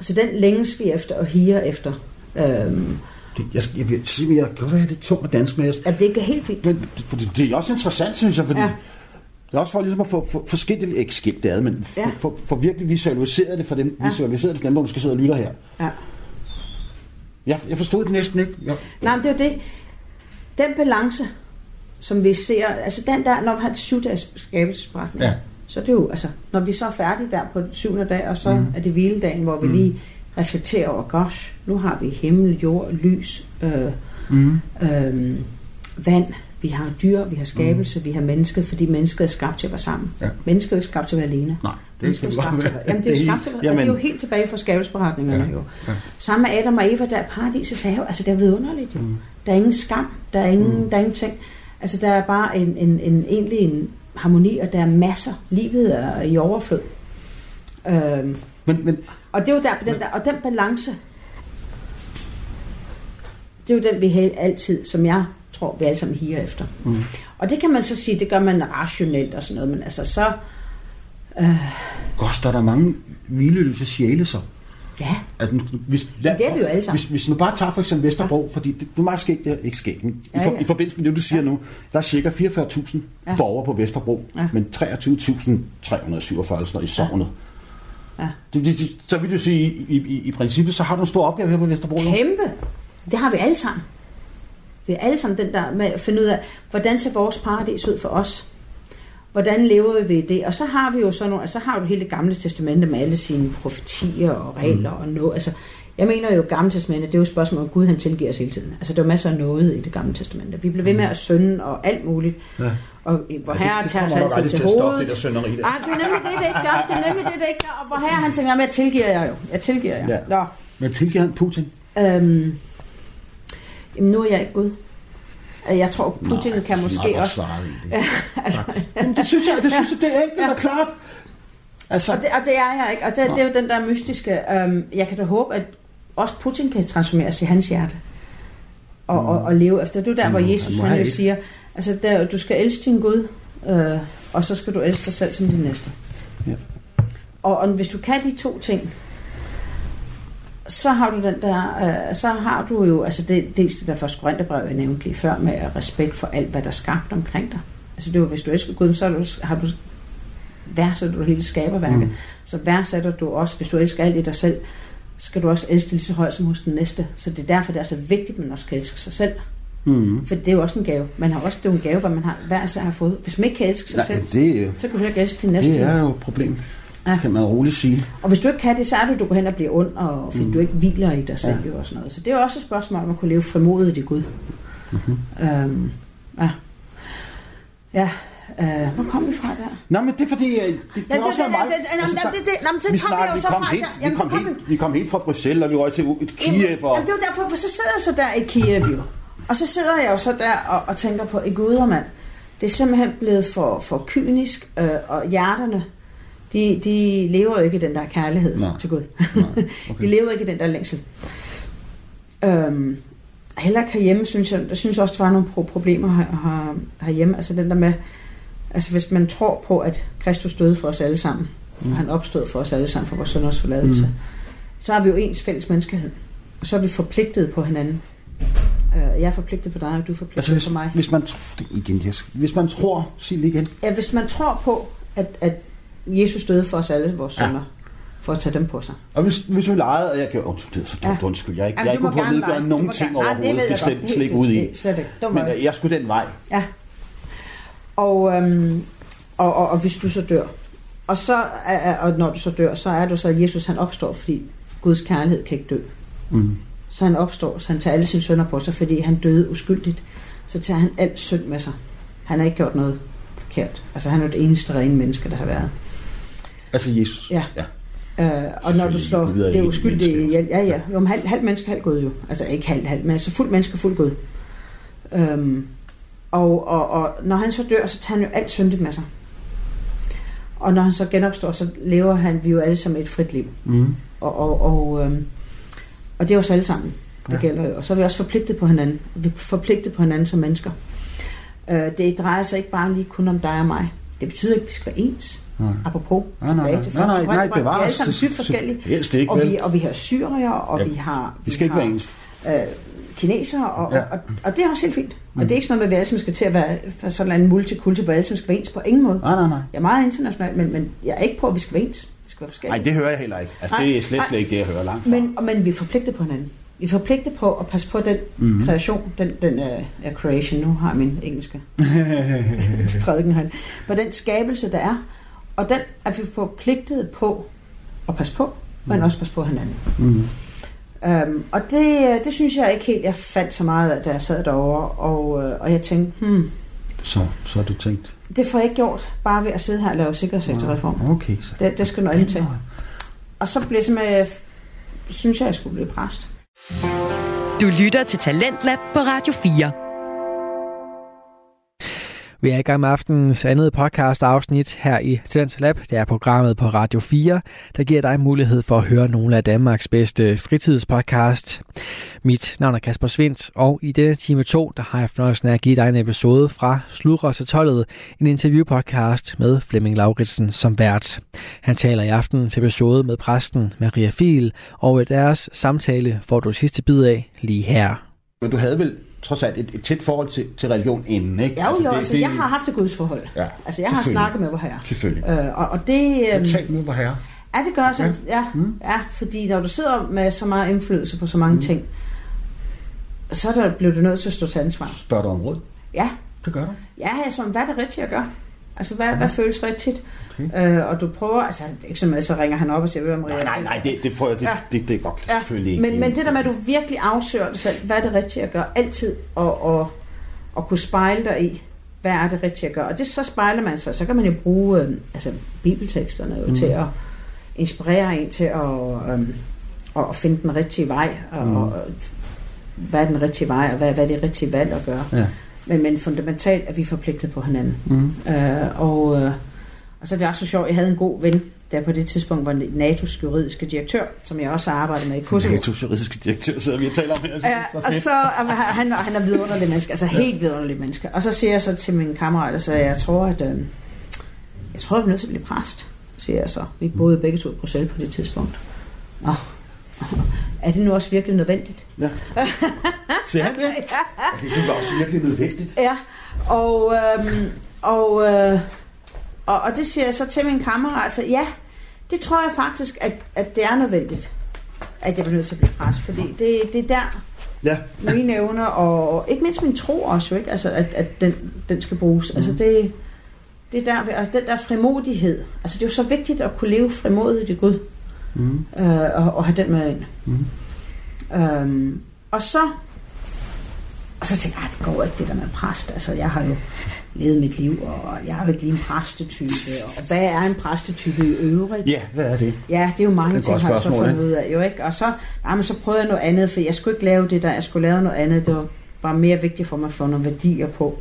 Så den længes vi efter og higer efter. Øhm, det, jeg, jeg, jeg, jeg, jeg kan være lidt tung at danse med. Ja, det er helt fint. Men, det, det er også interessant, synes jeg, fordi ja. det er også for ligesom at få for, forskelligt, ikke skilt det ad, men ja. for, for, for, virkelig visualiseret det for dem, ja. visualiseret det for dem, der skal sidde og lytte her. Ja. Jeg, jeg forstod det næsten ikke. Jeg, Nej, men det er det. Den balance, som vi ser, altså den der, når vi har et syvdags skabelsesberetning, ja. Så det er jo, altså, når vi så er færdige der på den syvende dag, og så mm. er det hviledagen, hvor vi mm. lige reflektere over, gosh, nu har vi himmel, jord, lys, øh, mm. øh, vand, vi har dyr, vi har skabelse, mm. vi har mennesket, fordi mennesket er skabt til at være sammen. Ja. Mennesket er ikke skabt til at være alene. Nej, det er skabt til at være. [laughs] Jamen, det er jo skabt til at være, det er jo helt tilbage fra skabelsesberetningerne ja. jo. Ja. Sammen med Adam og Eva, der er paradiset sagde jo, altså det er vidunderligt jo. Mm. Der er ingen skam, der er ingen, mm. der er ingenting. Altså der er bare en, en, en, egentlig en harmoni, og der er masser. Livet er i overflod. Øhm, men, men, og det er jo der, den der, og den balance, det er jo den, vi altid, som jeg tror, vi alle sammen higer efter. Mm. Og det kan man så sige, det gør man rationelt og sådan noget, men altså så... Øh... Godt, der er der mange hvileløse sjæle så. Ja, altså, hvis, ja det er vi jo alle sammen. Hvis, hvis nu bare tager for eksempel Vesterbro, ja. fordi det, det er meget skægt, det er ikke skægt, men ja, ja. I, for, i forbindelse med det, du siger ja. nu, der er cirka 44.000 ja. borgere på Vesterbro, ja. men 23.347 i sovnet. Ja. Ja. Det, det, det, så vil du sige, i, i, i princippet, så har du en stor opgave her på Vesterbro. Kæmpe! Det har vi alle sammen. Vi er alle sammen den der med at finde ud af, hvordan ser vores paradis ud for os? Hvordan lever vi det? Og så har vi jo sådan nogle, altså så har du hele det gamle testamente med alle sine profetier og regler mm. og noget. Altså, jeg mener jo, gamle testamente, det er jo et spørgsmål om Gud, han tilgiver os hele tiden. Altså, der er masser af noget i det gamle testamente. Vi bliver ved med mm. at synde og alt muligt. Ja. Og hvor ja, herre tager sig altid til hovedet. Det, der det. Ah, det er nemlig det, det ikke gør. Det er nemlig det, det ikke gør. Og hvor herre han tænker, jeg tilgiver jeg jo. Jeg tilgiver jer. Ja. Nå. Men tilgiver han Putin? Øhm, jamen, nu er jeg ikke Gud. Jeg tror, Putin Nej, kan måske også... Ja, [laughs] altså, det synes jeg, det synes jeg, det er ikke, ja. er klart. Altså. Og, det, og det er jeg ikke. Og det, det er jo den der mystiske... Øhm, jeg kan da håbe, at også Putin kan transformeres i hans hjerte. Og, mm. og, og leve efter. Det er der, hvor mm, Jesus han jo siger, altså der, du skal elske din Gud, øh, og så skal du elske dig selv som din næste. Ja. Og, og hvis du kan de to ting, så har du den der, øh, så har du jo, altså det, dels det der første Korintherbrev, jeg nævnte lige før, med respekt for alt, hvad der er skabt omkring dig. Altså det var, hvis du elsker Gud, så har du, har du værdsætter du hele skaberværket. Mm. Så værdsætter du også, hvis du elsker alt i dig selv, skal du også elske lige så højt som hos den næste. Så det er derfor, det er så vigtigt, at man også kan elske sig selv. Mm. For det er jo også en gave. Man har også det er en gave, hvad man har, hver sig har fået. Hvis man ikke kan elske sig Nej, selv, det, så kan du ikke elske din næste. Det er jo et problem, ja. kan man roligt sige. Og hvis du ikke kan det, så er det, du går hen og bliver ond, og fordi mm. du ikke hviler i dig selv ja. og sådan noget. Så det er også et spørgsmål, om at kunne leve frimodigt i Gud. Mm-hmm. Øhm, ja. Ja, Uh, hvor kom vi fra der? Nå, men det er fordi, det, det, ja, også det, meget... Altså, det, det, det, vi, snak, vi, kom helt, vi, kom helt, vi kom helt fra Bruxelles, og vi røg til Kiev. Og... Jamen, det var derfor, for så sidder jeg så der i Kiev jo. Og så sidder jeg jo så der og, og tænker på, i guder mand, det er simpelthen blevet for, for kynisk, øh, og hjerterne, de, de lever jo ikke i den der kærlighed Nej. til Gud. Nej. [laughs] Okay. de lever ikke i den der længsel. Øhm, heller ikke herhjemme, synes jeg, der synes også, der var nogle problemer her, her, herhjemme. Altså den der med, altså hvis man tror på, at Kristus døde for os alle sammen, mm. og han opstod for os alle sammen, for vores sønders forladelse, mm. så har vi jo ens fælles menneskehed. Og så er vi forpligtet på hinanden. Øh, jeg er forpligtet på dig, og du er forpligtet altså, hvis, på mig. Hvis man, igen, yes. hvis man tror, sig det igen. Ja, hvis man tror på, at, at Jesus døde for os alle, vores ja. sønner, for at tage dem på sig. Og hvis, hvis vi legede, og jeg kan... Undskyld, så ja. undskyld, jeg er ikke, jeg er ikke på at nedgøre nogen ting overhovedet. Det, det er slet, slet ikke ude i. Slet ikke. Men øh, jeg skulle den vej. Ja. Og, øhm, og, og, og hvis du så dør, og, så, og når du så dør, så er du så, at Jesus han opstår, fordi Guds kærlighed kan ikke dø. Mm. Så han opstår, så han tager alle sine sønner på sig, fordi han døde uskyldigt. Så tager han alt synd med sig. Han har ikke gjort noget forkert. Altså han er det eneste rene menneske, der har været. Altså Jesus? Ja. ja. Øh, og når du slår det er uskyldigt ja, ja, ja. Jo, halv, halv menneske, halv Gud jo. Altså ikke halv, halv, men altså fuld menneske, fuld Gud. Øhm, og, og, og når han så dør, så tager han jo alt syndigt med sig. Og når han så genopstår, så lever han vi jo alle sammen et frit liv. Mm. Og, og, og, øhm, og det er os alle sammen, det ja. gælder jo. Og så er vi også forpligtet på hinanden. Vi er forpligtet på hinanden som mennesker. Øh, det drejer sig ikke bare lige kun om dig og mig. Det betyder ikke, at vi skal være ens. Nej. Apropos nej, nej, nej, til nej, nej, nej, bevares. Vi er alle sammen sygt forskellige. Helst ikke, og, vi, og vi har syrier, og ja, vi har... Vi skal vi ikke har, være ens. Øh, kinesere, og, ja. og, og, og det er også helt fint. Mm. Og det er ikke sådan noget med, at vi alle skal til at være for sådan en multikultur, hvor alle sammen skal være ens på ingen måde. Nej, nej, nej. Jeg er meget international, men, men jeg er ikke på, at vi skal være ens. Vi skal være forskellige. Nej, det hører jeg heller ikke. Altså, nej, det er slet, slet ikke det, jeg hører langt fra. Men, men vi er forpligtet på hinanden. Vi er forpligtet på at passe på den mm-hmm. kreation, den, den uh, creation, nu har jeg min engelske [laughs] prædiken her, på den skabelse, der er. Og den er vi forpligtet på at passe på, men mm. også passe på hinanden. Mm. Um, og det, det synes jeg ikke helt, jeg fandt så meget af, da jeg sad derovre, og, uh, og jeg tænkte, hmm, så, så har du tænkt? Det får jeg ikke gjort, bare ved at sidde her og lave sikkerhedssektorreform. Okay. Så det, det skal noget ind til. Og så blev det jeg synes jeg, jeg skulle blive præst. Du lytter til Talentlab på Radio 4. Vi er i gang med aftenens andet podcast afsnit her i Talents Lab. Det er programmet på Radio 4, der giver dig mulighed for at høre nogle af Danmarks bedste fritidspodcast. Mit navn er Kasper Svindt, og i denne time 2, der har jeg fornøjelsen af at give dig en episode fra Sludre til Tollet, en interviewpodcast med Flemming Lauritsen som vært. Han taler i aftenens episode med præsten Maria Fil, og deres samtale får du sidste bid af lige her. Men du havde vel trods alt et, et tæt forhold til, til religion inden, ikke? Ja, jo, altså, jo, det, altså, det, jeg har haft et gudsforhold. Ja, altså, jeg har snakket med vor herre. Selvfølgelig. Øh, og, og det... Øh, talt med vor herre. Ja, det gør så. Ja. Ja, mm. ja, fordi når du sidder med så meget indflydelse på så mange mm. ting, så der, bliver du nødt til at stå til ansvar. Spørger du om råd? Ja. Det gør du? Ja, altså, hvad er det rigtigt at gøre? Altså, hvad, ja. hvad føles rigtigt? Okay. Øh, og du prøver, altså ikke som så ringer han op og siger, Maria... Nej, nej, nej, det, det, prøver, det, ja. det, det, er godt, ja. selvfølgelig ikke. Men, men det der med, at du virkelig afsøger dig selv, hvad er det rigtigt at gøre? Altid og, og, og kunne spejle dig i, hvad er det rigtigt at gøre? Og det så spejler man sig, så kan man jo bruge øh, altså, bibelteksterne jo, mm. til at inspirere en til at, øh, at finde den rigtige vej, og, mm. og hvad er den rigtige vej, og hvad, hvad er det rigtige valg at gøre. Ja. Men, men fundamentalt er vi forpligtet på hinanden. Mm. Øh, og, øh, og så er det også så sjovt, jeg havde en god ven, der på det tidspunkt var NATO's juridiske direktør, som jeg også har arbejdet med i Kosovo. NATO's juridiske direktør sidder vi og taler om her. Ja, så og så, han, han er vidunderlig menneske, altså ja. helt vidunderlig menneske. Og så siger jeg så til min kammerat, så jeg tror, at øh, jeg tror, jeg er nødt til at blive præst, siger jeg så. Vi boede begge to i Bruxelles på det tidspunkt. Nå, [laughs] er det nu også virkelig nødvendigt? Ja. [laughs] Siger han det? ja. Det var også virkelig nødvendigt. Ja, og, øhm, og, øh, og, og det siger jeg så til min kammerat, altså ja, det tror jeg faktisk, at, at det er nødvendigt, at jeg bliver nødt til at blive præst, fordi det, det er der, ja. mine [laughs] evner, og, og ikke mindst min tro også, ikke? Altså, at, at den, den skal bruges. Mm. Altså det, det er der, og den der frimodighed, altså det er jo så vigtigt at kunne leve frimodigt i Gud mm. øh, og, og have den med ind. Mm. Øhm, og så og så tænkte jeg, det går ikke det der med præst. Altså, jeg har jo levet mit liv, og jeg har jo ikke lige en præstetype. Og hvad er en præstetype i øvrigt? Ja, hvad er det? Ja, det er jo mange det ting, har jeg så fundet ud af. Jo, ikke? Og så, nej, men så prøvede jeg noget andet, for jeg skulle ikke lave det der. Jeg skulle lave noget andet. Det var bare mere vigtigt for mig at få nogle værdier på.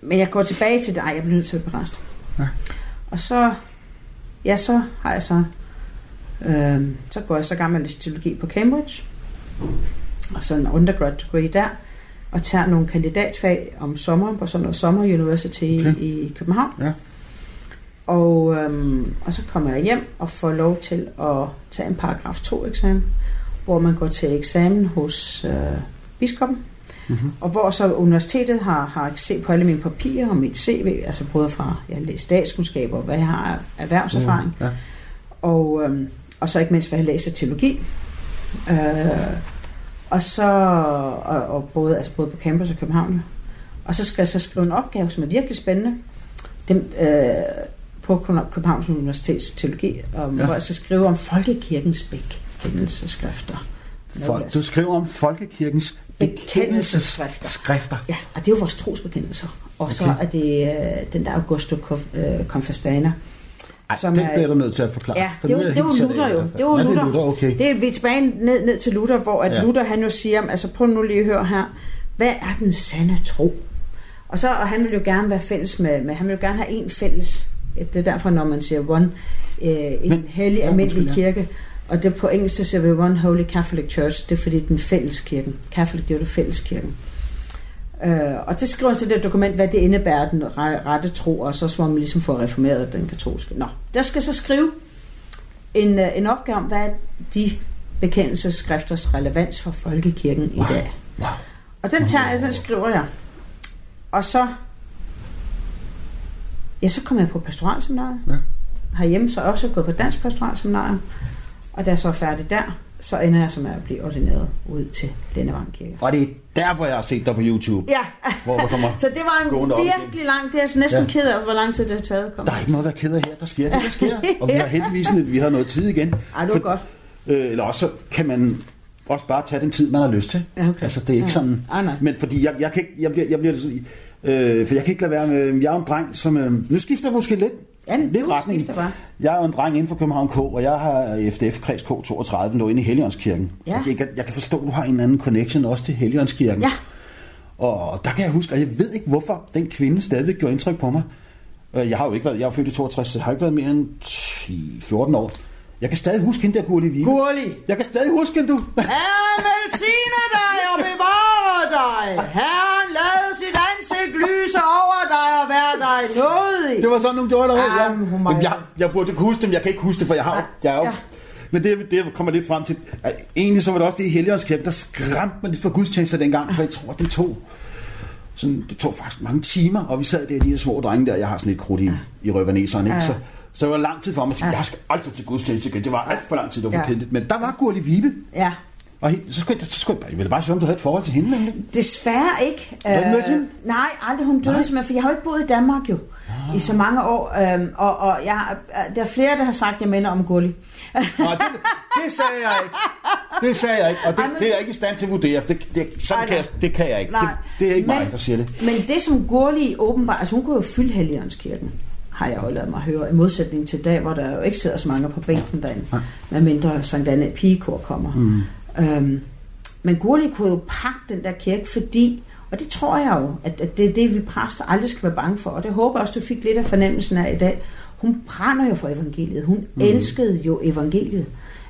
Men jeg går tilbage til det. Ej, jeg bliver nødt til at være præst. Ja. Og så, ja, så har jeg så Øh, så går jeg så gammel teologi på Cambridge. og så en undergrad degree der, og tager nogle kandidatfag om sommeren på sådan noget Sommer University okay. i København. Ja. Og, øhm, og så kommer jeg hjem og får lov til at tage en paragraf 2 eksamen, hvor man går til eksamen hos øh, biskoppen, mm-hmm. og hvor så universitetet har, har set på alle mine papirer og mit CV, altså både fra, jeg har læst statskundskaber, hvad jeg har erhvervserfaring, mm, ja. og, øhm, og så ikke mindst, hvad jeg læser teologi. Øh, og så, og, og både, altså både på campus og København. Og så skal jeg så skrive en opgave, som er virkelig spændende. Dem, øh, på Københavns Universitets teologi, om, ja. hvor jeg skal skrive om folkekirkens bekendelseskrifter. For, du skriver om folkekirkens bekendelseskrifter. Skrifter. Ja, og det er jo vores trosbekendelser. Og okay. så er det øh, den der Augusto øh, Confestana. Ej, som det bliver du nødt til at forklare. Ja, det var, det var Luther jo. Det var Luther. Det er, Luther, okay. det er vi er tilbage ned, ned til Luther, hvor at ja. Luther han jo siger, altså prøv nu lige at høre her, hvad er den sande tro? Og så og han vil jo gerne være fælles med, med han vil jo gerne have en fælles det er derfor, når man siger one, øh, en Men, hellig ja, almindelig ja. kirke, og det på engelsk, så siger vi One Holy Catholic Church, det er fordi den fælles kirken. Catholic, det er jo det fælles kirken. Øh, og det skriver til det dokument, hvad det indebærer, den rette tro, og så må man ligesom få reformeret den katolske. Nå, der skal så skrive en, øh, en opgave om, hvad de bekendelsesskrifters relevans for folkekirken wow. i dag. Wow. Og den, tager, den skriver jeg. Og så Ja, så kom jeg på pastoralseminariet. Ja. Herhjemme så også gået på dansk pastoralseminarium. Og da jeg så er færdig der, så ender jeg som at blive ordineret ud til Lindevang Kirke. Og det er derfor, jeg har set dig på YouTube. Ja. Hvor du kommer [laughs] så det var en virkelig lang, det er altså næsten ja. ked af, hvor lang tid det har taget. Der er ikke noget at være ked af her. Der sker det, der sker. Og vi har [laughs] heldigvis vi har noget tid igen. Ej, det var For, godt. Øh, eller også kan man også bare tage den tid, man har lyst til. Ja, okay. Altså, det er ikke ja. sådan... Ej, nej. Men fordi jeg, jeg, kan ikke, jeg, bliver, jeg bliver Øh, for jeg kan ikke lade være med, jeg er en dreng, som... Øh, nu skifter jeg måske lidt, ja, lidt retning. Jeg er jo en dreng inden for København K, og jeg har FDF Kreds K32, lå inde i Helligåndskirken. Ja. Jeg, jeg, jeg kan forstå, at du har en anden connection også til Helligåndskirken. Ja. Og der kan jeg huske, og jeg ved ikke, hvorfor den kvinde stadigvæk gjorde indtryk på mig. Øh, jeg har jo ikke været, jeg er født i 62, så jeg har ikke været mere end 10-14 år. Jeg kan stadig huske hende der, Gurli Vige. Gurli! Jeg kan stadig huske hende, du. Herren velsigne dig og bevare dig. [laughs] Herren nådig. Det var sådan, hun gjorde det. Ja, jeg, jeg, jeg burde kunne huske dem, jeg kan ikke huske det, for jeg har jeg er jo, ja. Men det, det kommer lidt frem til, at egentlig så var det også det i Helligåndskab, der skræmte mig lidt for gudstjenester dengang, for jeg tror, det tog sådan, det tog faktisk mange timer, og vi sad der, de her små drenge der, jeg har sådan et krudt i, ja. i røverneseren, ikke? Så, så det var lang tid for mig at sige, ja. jeg skal aldrig til gudstjeneste igen. Det var alt for lang tid, det var ja. Men der var Gurli Vibe. Ja. Og så skulle, jeg, så skulle jeg, jeg ville bare sige, om du havde et forhold til hende. Nemlig. Desværre ikke. Øh, nej, aldrig. Hun døde simpelthen, for jeg har jo ikke boet i Danmark jo. Ah. I så mange år. Øh, og, og jeg, der er flere, der har sagt, at jeg minder om Gulli. Nej, det, det sagde jeg ikke. Det sagde jeg ikke. Og det, Ej, men, det er jeg ikke i stand til at vurdere. Det, det, sådan kan jeg, det kan jeg ikke. Nej, det, det er ikke men, mig, der siger det. Men det som Gurli åbenbart... Altså hun kunne jo fylde Helligåndskirken har jeg jo lavet mig høre, i modsætning til dag, hvor der jo ikke sidder så mange på bænken derinde, med mindre Sankt Anne Pigekor kommer. Mm. Øhm, men Gurli kunne jo pakke den der kirke, fordi, og det tror jeg jo, at, at det er det, vi præster aldrig skal være bange for, og det håber jeg også, du fik lidt af fornemmelsen af i dag. Hun brænder jo for evangeliet. Hun mm. elskede jo evangeliet.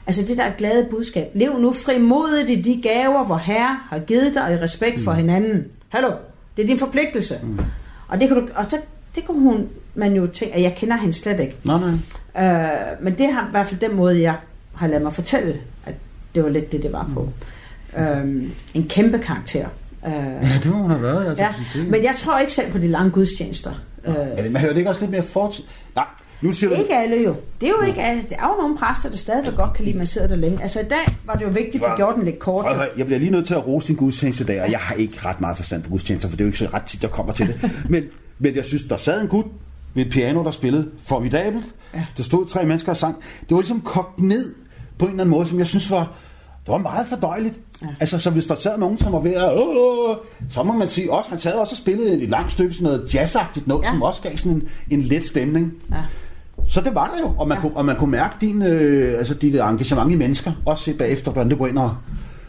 Altså det der glade budskab. Lev nu frimodigt i de gaver, hvor Herre har givet dig i respekt mm. for hinanden. Hallo, det er din forpligtelse. Mm. Og, det kan du, og så, det kunne hun, man jo tænke, at jeg kender hende slet ikke. Nej, nej. Øh, men det har i hvert fald den måde, jeg har lavet mig fortælle, at det var lidt det, det var på. Mm. Øhm, en kæmpe karakter. Øh, ja, det må hun have været. Altså, ja. Men jeg tror ikke selv på de lange gudstjenester. Øh, ja, man hører det ikke også lidt mere fort? Nej, nu siger ikke du... alle jo. Det er jo ikke alle. Der er jo nogle præster, der stadigvæk godt kan lide, at man sidder der længe. Altså i dag var det jo vigtigt, at vi gjorde den lidt kort. Jeg bliver lige nødt til at rose din gudstjeneste i dag, og jeg har ikke ret meget forstand på gudstjenester, for det er jo ikke så ret tit, jeg kommer til det. [laughs] Men, men jeg synes, der sad en gut ved et piano, der spillede formidabelt. Ja. Der stod tre mennesker og sang. Det var ligesom kogt ned på en eller anden måde, som jeg synes var, det var meget fordøjeligt. Ja. Altså, så hvis der sad nogen, som var ved at... Øh, så må man sige også, han sad også og spillede et langt stykke sådan noget jazzagtigt noget, ja. som også gav sådan en, en let stemning. Ja. Så det var der jo, og man, ja. kunne, og man kunne mærke din, øh, altså dit engagement i mennesker, også bagefter, hvordan det går ind og...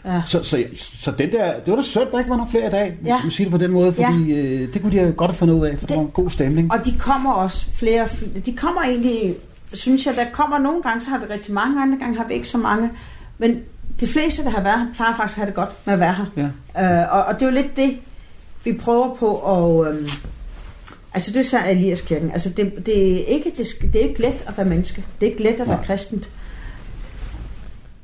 Ja. Så, så, så den der, det var da synd, der ikke var nogen flere i dag, ja. hvis man siger det på den måde, fordi ja. øh, det kunne de godt have fundet ud af, for det, det var en god stemning. Og de kommer også flere, de kommer egentlig, synes jeg, der kommer nogle gange, så har vi rigtig mange, andre gange har vi ikke så mange, men de fleste, der har været her, plejer faktisk at have det godt med at være her. Ja. Øh, og, og det er jo lidt det, vi prøver på at... Øh, altså det er så Eliaskirken. Altså det, det, er ikke, det, det er ikke let at være menneske. Det er ikke let at være kristent.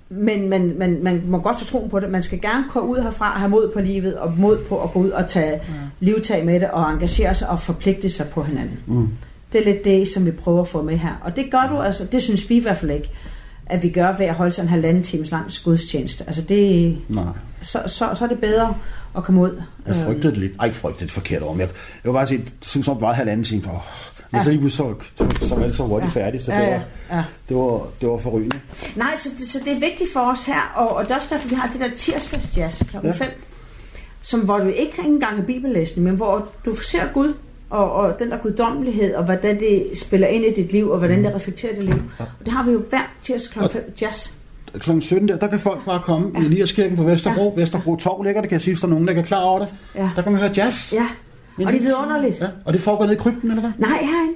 Men man, man, man må godt få troen på det. Man skal gerne komme ud herfra og have mod på livet, og mod på at gå ud og tage ja. livtag med det, og engagere sig og forpligte sig på hinanden. Mm. Det er lidt det, som vi prøver at få med her. Og det gør du altså, det synes vi i hvert fald ikke, at vi gør ved at holde sådan en halvanden times lang gudstjeneste. Altså det, Nej. Så, så, så er det bedre at komme ud. Jeg frygtede det lidt. Ej, ikke frygtede det forkert om. Jeg, jeg vil bare sige, det synes jeg var halvanden time. Oh. Men ja. så, lige så, så, så var det så hurtigt ja. færdigt, så det, ja, ja. Var, ja. det, var, det var forrygende. Nej, så det, så det er vigtigt for os her, og, og det er også derfor, vi har det der tirsdags jazz kl. 5, ja. som, hvor du ikke har engang en bibellæsning, men hvor du ser Gud og, og den der guddommelighed, og hvordan det spiller ind i dit liv, og hvordan det reflekterer dit liv. Og det har vi jo hver tirsdag kl. 5 jazz. Kl. 17 der, der kan folk bare komme ja. i Eliaskirken på Vesterbro. Ja. Vesterbro Torv ligger, det kan jeg sige, hvis der er nogen, der er klar over det. Ja. Der kan man høre jazz. Ja, og det er vidunderligt. Ja. Og det foregår nede i krypten, eller hvad? Nej, herinde.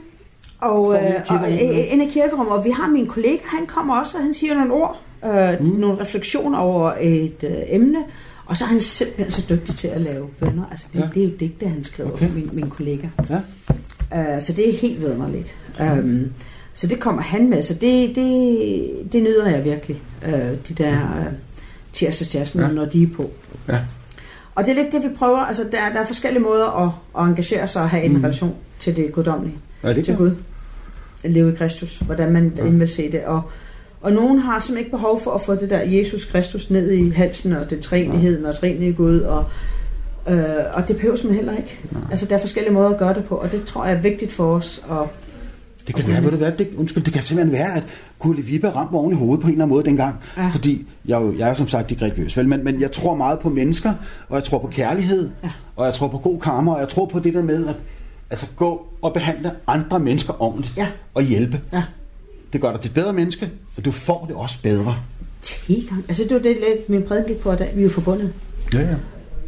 Og, øh, og ind i kirkerummet, og vi har min kollega, han kommer også, og han siger nogle ord, øh, mm. nogle refleksioner over et øh, emne, og så er han simpelthen så dygtig til at lave bønder. Altså, det, ja. det er jo digte, han skriver, okay. min, min kollega. Ja. Uh, så det er helt vidunderligt. Um, så det kommer han med, så det, det, det nyder jeg virkelig, uh, de der uh, tirsdagsjazzen, ja. når de er på. Ja. Og det er lidt det, vi prøver. Altså, der, der er forskellige måder at, at engagere sig og have en mm. relation til det guddommelige. Ja, det til Gud. At leve i Kristus. Hvordan man ja. vil se det. Og, og nogen har simpelthen ikke behov for at få det der Jesus Kristus ned i halsen, og det træenigheden og træenige Gud, og, øh, og det behøver man heller ikke. Ja. Altså, der er forskellige måder at gøre det på, og det tror jeg er vigtigt for os at det kan være, ved du hvad, det, undskyld, det kan simpelthen være, at Gurli Vibe ramte oven i hovedet på en eller anden måde dengang. Ja. Fordi jeg, jeg er som sagt ikke religiøs, vel? Men, men jeg tror meget på mennesker, og jeg tror på kærlighed, ja. og jeg tror på god karma, og jeg tror på det der med at altså, gå og behandle andre mennesker ordentligt ja. og hjælpe. Ja. Det gør dig til et bedre menneske, og du får det også bedre. Tilgang. Altså det var det, lidt min prædiken gik på, at vi er forbundet. Ja, ja.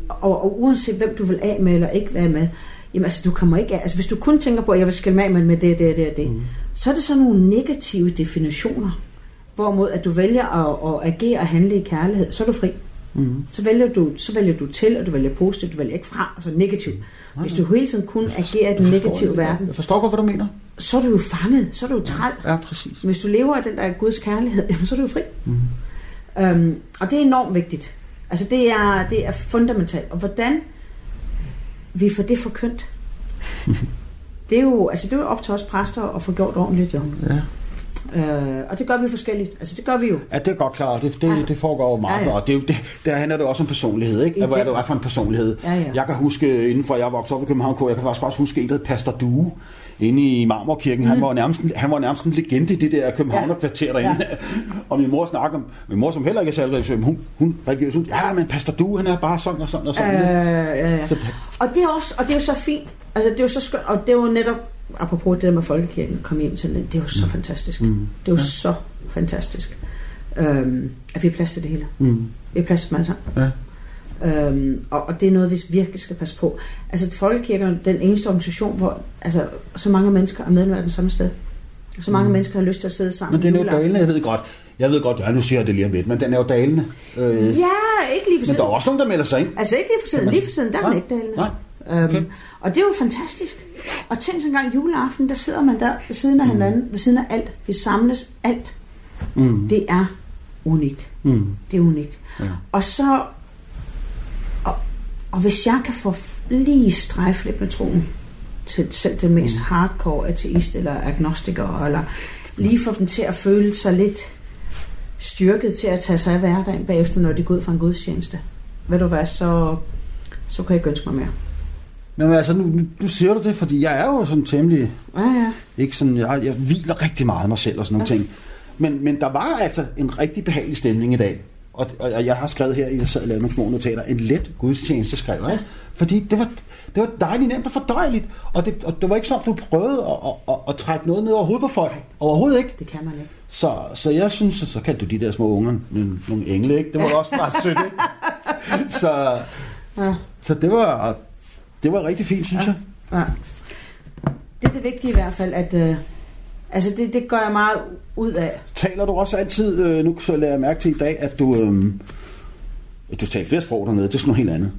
Og, og uanset hvem du vil af med eller ikke være med, jamen altså du kommer ikke af. Altså hvis du kun tænker på, at jeg vil skille mig med, med det, det, det det, mm. så er det sådan nogle negative definitioner. Hvorimod at du vælger at, at agere og handle i kærlighed, så er du fri. Mm. Så, vælger du, så vælger du til, og du vælger positivt, du vælger ikke fra, altså negativt. Mm. Hvis du hele tiden kun agerer i den negative det, verden, jeg forstår godt, hvad du mener. Så er du jo fanget, så er du jo træl. Ja, ja, præcis. Hvis du lever af den der Guds kærlighed, [laughs] jamen, så er du jo fri. Mm. Um, og det er enormt vigtigt. Altså det er, det er fundamentalt. Og hvordan vi får det forkyndt, [laughs] det er jo altså det er jo op til os præster at få gjort ordentligt, jo. Ja. Øh, og det gør vi forskelligt. Altså, det gør vi jo. Ja, det er godt klart. Det, det, ja. det foregår jo meget ja, ja. godt. Det, det, der handler det også om personlighed, ikke? Hvad er det for en personlighed? Ja, ja. Jeg kan huske, inden for jeg voksede op i København, jeg kan faktisk også huske en, der Pastor Due inde i Marmorkirken. Mm. Han, var nærmest, han var nærmest en legende i det der Københavner-kvarter derinde. Ja. [laughs] og min mor snakker om, min mor som heller ikke er særlig religiøs, hun, hun religiøs, hun, ja, men Pastor Du, han er bare sådan og sådan og sådan. Øh, ja, ja. Så, og, det er også, og det er jo så fint. Altså, det er jo så skønt, og det er jo netop, apropos det der med folkekirken, kom hjem til det, det er jo så mm. fantastisk. Mm. Det er jo ja. så fantastisk, øhm, at vi har plads til det hele. Mm. Vi har plads til dem alle sammen. Ja. Øhm, og, og det er noget, vi virkelig skal passe på. Altså, Folkekirken er den eneste organisation, hvor altså, så mange mennesker er medlem af den samme sted. Så mange mm. mennesker har lyst til at sidde sammen. Men det er jo dalende, jeg ved godt. Jeg ved godt, ja, nu siger jeg det lige om lidt, men den er jo dalende. Øh, ja, ikke lige for siden. Men der er også nogen, der melder sig ind. Altså ikke lige for siden, lige for siden, der er den ikke dalende. Nej. Okay. Øhm, og det er jo fantastisk. Og tænk så en gang juleaften, der sidder man der ved siden af mm. hinanden, ved siden af alt. Vi samles alt. Mm. Det er unikt. Mm. Det er unikt. Ja. Og så og hvis jeg kan få lige strejf lidt med troen til selv den mest mm. hardcore ateist eller agnostiker, eller lige få dem til at føle sig lidt styrket til at tage sig af hverdagen bagefter, når de går ud fra en gudstjeneste. Ved du hvad, så, så kan jeg ikke ønske mig mere. Men altså, nu, nu siger du det, fordi jeg er jo sådan temmelig... Ja, ja. Ikke sådan, jeg, jeg hviler rigtig meget af mig selv og sådan nogle ja. ting. Men, men der var altså en rigtig behagelig stemning i dag. Og, og jeg har skrevet her, jeg sad og lavede nogle små notater, en let gudstjeneste skrev jeg. Ja. Fordi det var, det var dejligt nemt og fordøjeligt. Og det, og det var ikke sådan, du prøvede at, at, at, at trække noget ned over hovedet på folk. Overhovedet ikke. Det kan man ikke. Så, så jeg synes, så kan du de der små unger nogle, nogle engle, ikke? Det var [laughs] også bare sødt, ikke? Så, ja. så det var, det var rigtig fint, synes ja. jeg. Ja. Det er det vigtige i hvert fald, at, øh, Altså det, det gør jeg meget ud af. Taler du også altid, øh, nu så lader jeg mærke til i dag, at du, øh, du taler flere sprog dernede, det er sådan noget helt andet.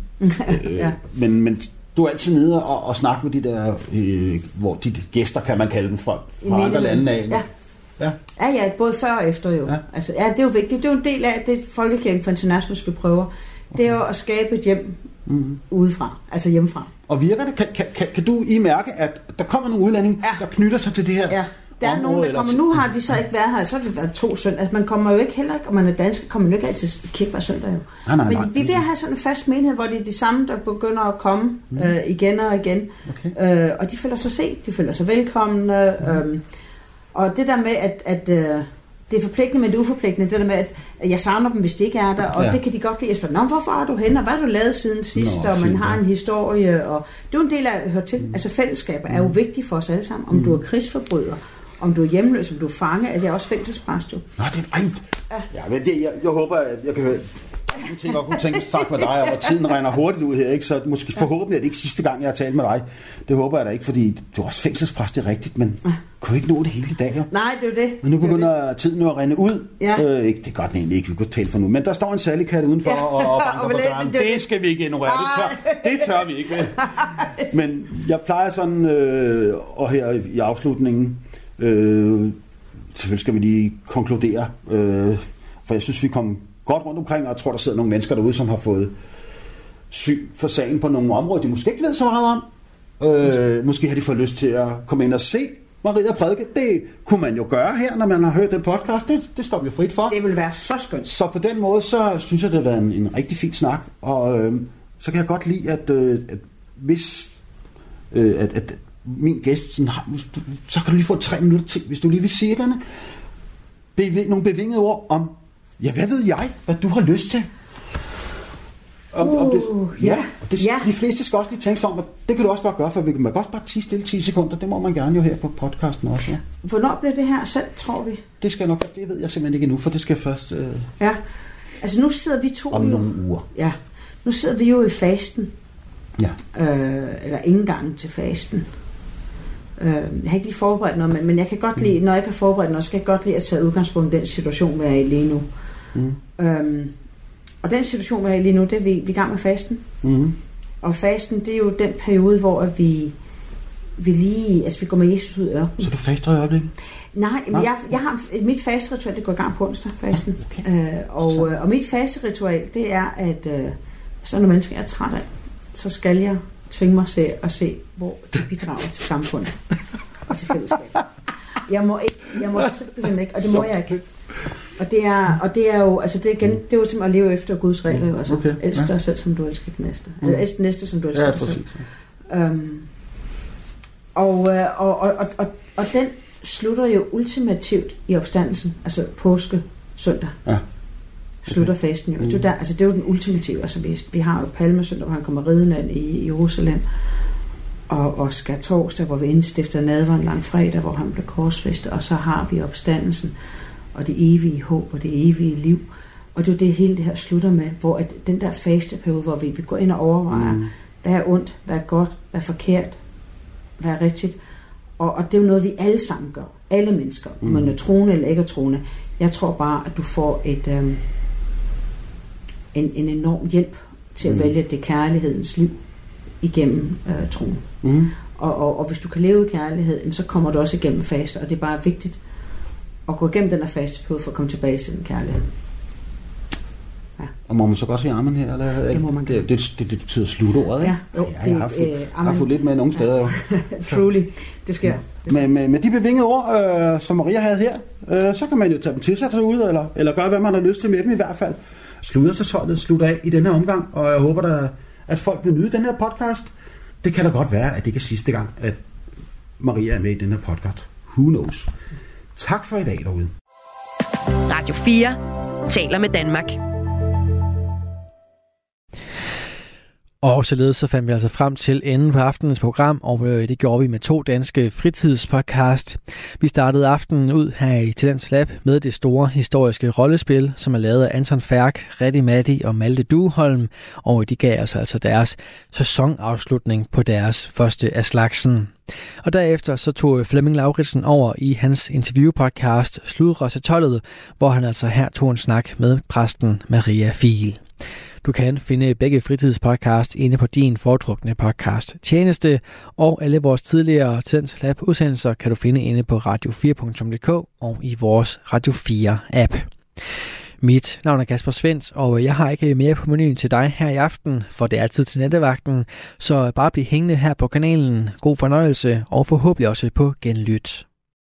[laughs] øh, ja. men, men du er altid nede og, og snakke med de der, øh, hvor de gæster, kan man kalde dem, fra, fra andre lande af. Ja. Ja. ja, ja, både før og efter jo. Ja. Altså, ja, det er jo vigtigt. Det er jo en del af det, Folkekirken for International vi prøver. Okay. Det er jo at skabe et hjem mm. udefra, altså hjemmefra. Og virker det? Kan, kan, kan, du I mærke, at der kommer nogle udlændinge, ja. der knytter sig til det her? Ja. Der er nogen, der kommer. Nu har de så ikke været her, så har det været to søndag. Altså, man kommer jo ikke heller ikke, og man er dansk, kommer man jo ikke altid i kirke hver søndag. Jo. Nej, nej, nej. Men vi vil have sådan en fast menighed, hvor det er de samme, der begynder at komme mm. øh, igen og igen. Okay. Øh, og de føler sig set, de føler sig velkomne. Mm. Øh, og det der med, at, at øh, det er forpligtende, men det er uforpligtende. Det der med, at jeg savner dem, hvis de ikke er der. Og ja. det kan de godt lide. Jeg spørger, Nå, hvorfor er du henne? Og hvad har du lavet siden sidst? Nå, og man har en historie. Og det er jo en del af at høre til. Mm. Altså fællesskaber mm. er jo mm. vigtigt for os alle sammen. Om mm. du er krigsforbryder, om du er hjemløs, om du er fange, er det også fængselspræst jo. Nå, det er Ja. ja men det, jeg, jeg håber, at jeg kan jeg tænker, hun tænker snakke med dig, og tiden regner hurtigt ud her, ikke? så måske forhåbentlig er det ikke sidste gang, jeg har talt med dig. Det håber jeg da ikke, fordi du er også fængselspræst, det er rigtigt, men kunne ikke nå det hele i dag, jo? Nej, det er det. Men nu begynder det. tiden jo at rende ud. Ja. Øh, ikke, det er godt egentlig ikke, vi kunne tale for nu, men der står en særlig kat udenfor ja. og, og banker på døren. Det, det skal vi ikke ignorere, det tør, det tør vi ikke. Vel? [laughs] Men jeg plejer sådan, øh, og her i afslutningen, øh, selvfølgelig skal vi lige konkludere, øh, for jeg synes, vi kom godt rundt omkring, og jeg tror, der sidder nogle mennesker derude, som har fået syn for sagen på nogle områder, de måske ikke ved så meget om. Øh, måske har de fået lyst til at komme ind og se Maria prædike. Det kunne man jo gøre her, når man har hørt den podcast. Det, det står vi frit for. Det vil være så skønt. Så på den måde, så synes jeg, det har været en, en rigtig fin snak. Og øh, så kan jeg godt lide, at, øh, at hvis øh, at, at min gæst, sådan, så kan du lige få tre minutter til, hvis du lige vil sige denne, nogle bevingede ord om Ja, hvad ved jeg, hvad du har lyst til? Om, uh, om det, uh, ja, det, ja. De fleste skal også lige tænke sig om, at det kan du også bare gøre, for vi kan også bare tige stille 10 sekunder. Det må man gerne jo her på podcasten også. Ja. Hvornår bliver det her selv, tror vi? Det skal nok, det ved jeg simpelthen ikke endnu, for det skal først... Øh... Ja, altså nu sidder vi to... Om nogle uger. Ja, nu sidder vi jo i fasten. Ja. Øh, eller indgangen til fasten. Øh, jeg har ikke lige forberedt noget, men, men jeg kan godt lide, mm. når jeg ikke har forberedt noget, så kan jeg godt lide at tage udgangspunkt i den situation, vi er i lige nu. Mm. Øhm, og den situation, vi er i lige nu, det er vi, vi er i gang med fasten. Mm. Og fasten, det er jo den periode, hvor vi, vi lige, altså vi går med Jesus ud af Så du faster i øjeblikket? Nej, men jeg, jeg har mit fasteritual, det går i gang på onsdag, fasten. Okay. Øh, og, øh, og mit fasteritual, det er, at øh, sådan nogle mennesker, jeg er træt af, så skal jeg tvinge mig til at se, hvor det bidrager til samfundet og til fællesskabet. Jeg må ikke, jeg må simpelthen ikke, og det må jeg ikke. Og det er, og det er jo, altså det igen, det er jo simpelthen at leve efter Guds regler, mm. altså okay. elsk dig ja. selv, som du elsker den næste. Mm. Eller elsk den næste, som du elsker ja, dig selv. Um, og, øh, og, og, og, og, og den slutter jo ultimativt i opstandelsen, altså påske søndag. Ja. Slutter fasten jo. Mm. Det, er der, altså det er jo den ultimative. Altså vi, vi har jo palmesøndag, hvor han kommer ridende i Jerusalem. Og, og skal torsdag, hvor vi indstifter nadveren lang fredag, hvor han blev korsfæstet. Og så har vi opstandelsen og det evige håb og det evige liv. Og det er det hele det her slutter med, hvor at den der fasteperiode, hvor vi, vi går ind og overvejer, mm. hvad er ondt, hvad er godt, hvad er forkert, hvad er rigtigt. Og, og det er jo noget, vi alle sammen gør. Alle mennesker, mm. man er troende eller ikke er troende. Jeg tror bare, at du får et, øhm, en, en enorm hjælp til at mm. vælge det kærlighedens liv igennem øh, troen. Mm. Og, og, og hvis du kan leve i kærlighed, så kommer du også igennem faste, og det er bare vigtigt, at gå igennem den her periode for at komme tilbage til den kærlighed. Ja. Og må man så godt sige armen her? Eller? Det må man det, det, det, det betyder slutordet, ikke? Ja, jo, ja, jeg har fået, øh, har fået lidt med nogle steder. Jo. [laughs] Truly, det sker. Ja. Det sker. Med, med, med de bevingede ord, øh, som Maria havde her, øh, så kan man jo tage dem til sig derude, eller, eller gøre, hvad man har lyst til med dem i hvert fald. Slutter så sådan, slutter af i denne omgang, og jeg håber, der, at folk vil nyde den her podcast. Det kan da godt være, at det ikke er sidste gang, at Maria er med i den her podcast. Who knows? Tak for i dag derude. Radio 4 taler med Danmark. Og således så fandt vi altså frem til enden på aftenens program, og øh, det gjorde vi med to danske fritidspodcast. Vi startede aftenen ud her i Talents Lab med det store historiske rollespil, som er lavet af Anton Færk, Reddy Matti og Malte Duholm, og de gav os altså deres sæsonafslutning på deres første af slagsen. Og derefter så tog Flemming Lauritsen over i hans interviewpodcast Sludrøs hvor han altså her tog en snak med præsten Maria Fiel. Du kan finde begge fritidspodcast inde på din foretrukne podcast tjeneste, og alle vores tidligere Tendens Lab udsendelser kan du finde inde på radio4.dk og i vores Radio 4 app. Mit navn er Kasper Svens, og jeg har ikke mere på menuen til dig her i aften, for det er tid til nattevagten, så bare bliv hængende her på kanalen. God fornøjelse, og forhåbentlig også på genlyt.